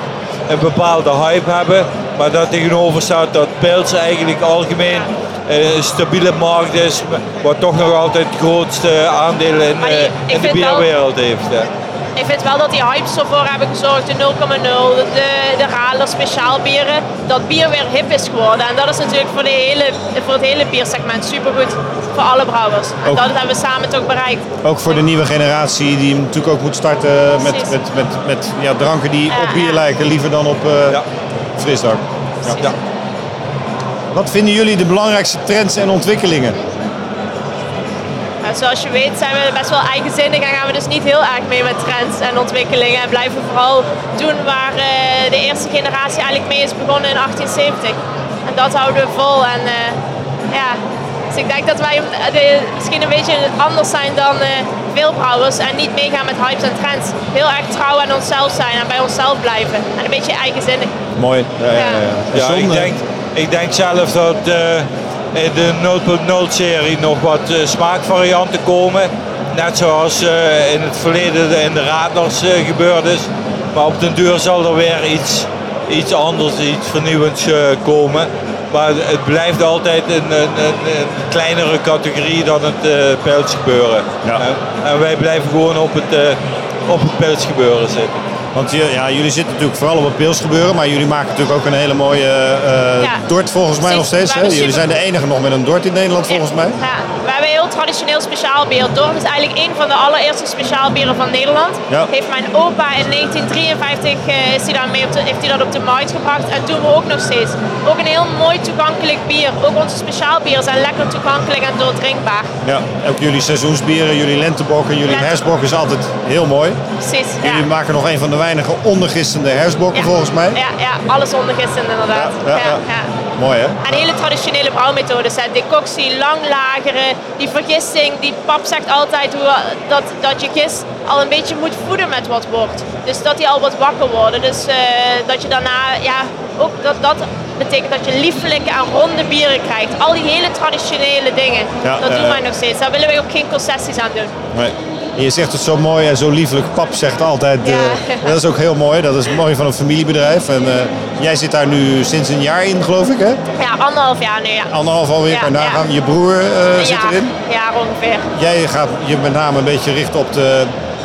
een bepaalde hype hebben. Maar daar tegenover staat dat pils eigenlijk algemeen een stabiele markt is, wat toch nog altijd het grootste aandeel in, eh, in de wel- bierwereld heeft. Ja. Ik vind wel dat die hypes ervoor hebben gezorgd, de 0,0, de, de Radler speciaalbieren, dat bier weer hip is geworden. En dat is natuurlijk voor, de hele, voor het hele biersegment supergoed, voor alle brouwers. En Ook- dat hebben we samen toch bereikt. Ook voor de nieuwe generatie die natuurlijk ook moet starten met, met, met, met ja, dranken die Ja, op bier ja. lijken, liever dan op eh frisdrank. Ja. Wat vinden jullie de belangrijkste trends en ontwikkelingen? En zoals je weet zijn we best wel eigenzinnig en gaan we dus niet heel erg mee met trends en ontwikkelingen. En blijven vooral doen waar eh, de eerste generatie eigenlijk mee is begonnen in 1870. En dat houden we vol. En eh, ja, dus ik denk dat wij eh, misschien een beetje anders zijn dan eh, veel brouwers en niet meegaan met hypes en trends. Heel erg trouw aan onszelf zijn en bij onszelf blijven. En een beetje eigenzinnig. Mooi. Ja, ja, ja. Ja, ik denk, ik denk zelf dat, eh, in de 0.0 serie nog wat smaakvarianten komen. Net zoals eh, in het verleden in de Radlers eh, gebeurd is. Maar op den duur zal er weer iets, iets anders, iets vernieuwends eh, komen. Maar het blijft altijd een, een, een, kleinere categorie dan het uh, pijlsgebeuren. En, en wij blijven gewoon op het, uh, op het pijlsgebeuren zitten. Want ja, jullie zitten natuurlijk vooral op het pilsgebeuren, maar jullie maken natuurlijk ook een hele mooie Ja. dort volgens mij nog steeds. Hè? Jullie zijn de enige nog met een dort in Nederland volgens mij. Ja, we hebben een heel traditioneel speciaal bier. Dort is eigenlijk een van de allereerste speciaalbieren van Nederland. Ja. Heeft mijn opa in 1953 eh, is hij daarmee op de, heeft hij dat op de markt gebracht en doen we ook nog steeds. Ook een heel mooi toegankelijk bier. Ook onze speciaalbieren zijn lekker toegankelijk en doordrinkbaar. Ja, ook jullie seizoensbieren, jullie lentebok en jullie Lente- is altijd heel mooi. Precies. Ja. Jullie maken nog een van de weinige ondergistende hersbokken volgens mij. Ja, ja, alles ondergistend inderdaad. Ja, ja. Mooi hè? En hele traditionele brouwmethodes. Hè. Decoctie, lang lageren, die vergisting. Die pap zegt altijd hoe, dat, dat je gist al een beetje moet voeden met wat wordt. Dus dat die al wat wakker worden. Dus eh, dat je daarna, ja, ook dat, dat betekent dat je liefelijke en ronde bieren krijgt. Al die hele traditionele dingen. Dat doen wij nog steeds. Daar willen we ook geen concessies aan doen. Nee. Je zegt het zo mooi en zo liefelijk. Pap zegt altijd, eh, dat is ook heel mooi. Dat is mooi van een familiebedrijf. En eh, jij zit daar nu sinds een jaar in, geloof ik, hè? Ja, anderhalf jaar nu, ja. Anderhalf alweer Ja, je nagaan. ja. Je broer eh, zit erin. jaar ongeveer. Jij gaat je met name een beetje richten op de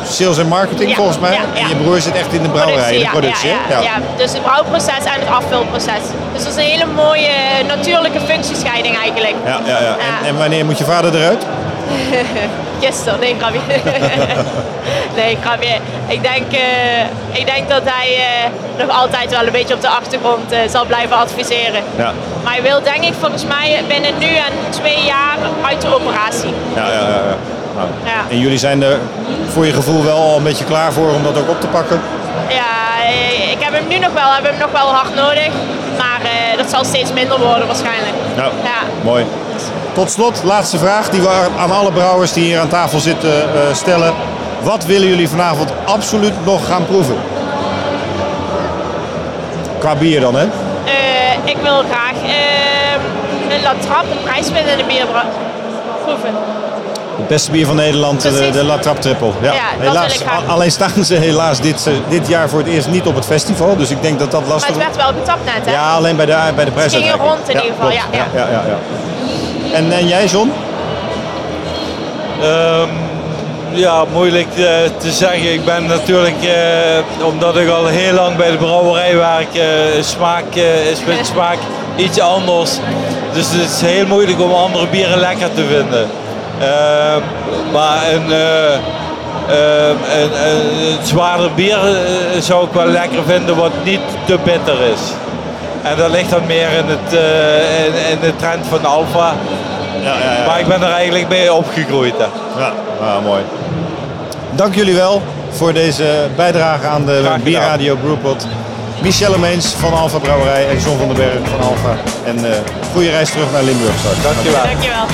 sales en marketing, Ja, volgens mij. ja, ja. En je broer zit echt in de brouwerij, in de productie. ja, ja, ja. dus het brouwproces en het afvulproces. Dus dat is een hele mooie natuurlijke functiescheiding eigenlijk. Ja, ja, ja. En, en wanneer moet je vader eruit? Gisteren, nee grapje. nee grapje. Ik denk, eh, ik denk dat hij eh, nog altijd wel een beetje op de achtergrond eh, zal blijven adviseren. Ja. Maar hij wil denk ik volgens mij binnen nu en twee jaar uit de operatie. Ja, ja, ja. ja. Nou. Ja. En jullie zijn er voor je gevoel wel al een beetje klaar voor om dat ook op te pakken? Ja, ik heb hem nu nog wel, heb hem nog wel hard nodig. Maar dat zal steeds minder worden waarschijnlijk. Ja. Ja. Mooi. Tot slot, laatste vraag die we aan alle brouwers die hier aan tafel zitten eh, stellen. Wat willen jullie vanavond absoluut nog gaan proeven? Qua bier dan, hè? Eh, ik wil graag eh, een La Trappe, een prijswinnende bier proeven. Het beste bier van Nederland, de, Precies. de La Trappe Triple. Ja, Ja, helaas. Alleen staan ze helaas dit, dit jaar voor het eerst niet op het festival. Dus ik denk dat dat Maar lastig het werd wel betapt net, hè? Ja, alleen bij de, bij de prijs. Het ging rond in ieder geval, ja, ja. ja, ja, ja. En, en jij, John? Ehm, ja, moeilijk eh, te zeggen. Ik ben natuurlijk, eh, omdat ik al heel lang bij de brouwerij werk, eh, smaak eh, is met smaak iets anders. Dus het is heel moeilijk om andere bieren lekker te vinden. Ehm, maar een, eh, ehm, een, een, een zwaarder bier eh, zou ik wel lekker vinden wat niet te bitter is. En dat ligt dan meer in, het, eh, in, in de trend van Alfa. Maar ik ben er eigenlijk mee opgegroeid. Hè. Ja, ah, mooi. Dank jullie wel voor deze bijdrage aan de Bierradio Brewpot. Michelle Meens van Alfa Brouwerij en John van den Berg van Alfa. En eh goede reis terug naar Limburg straks. Dankjewel. Dankjewel.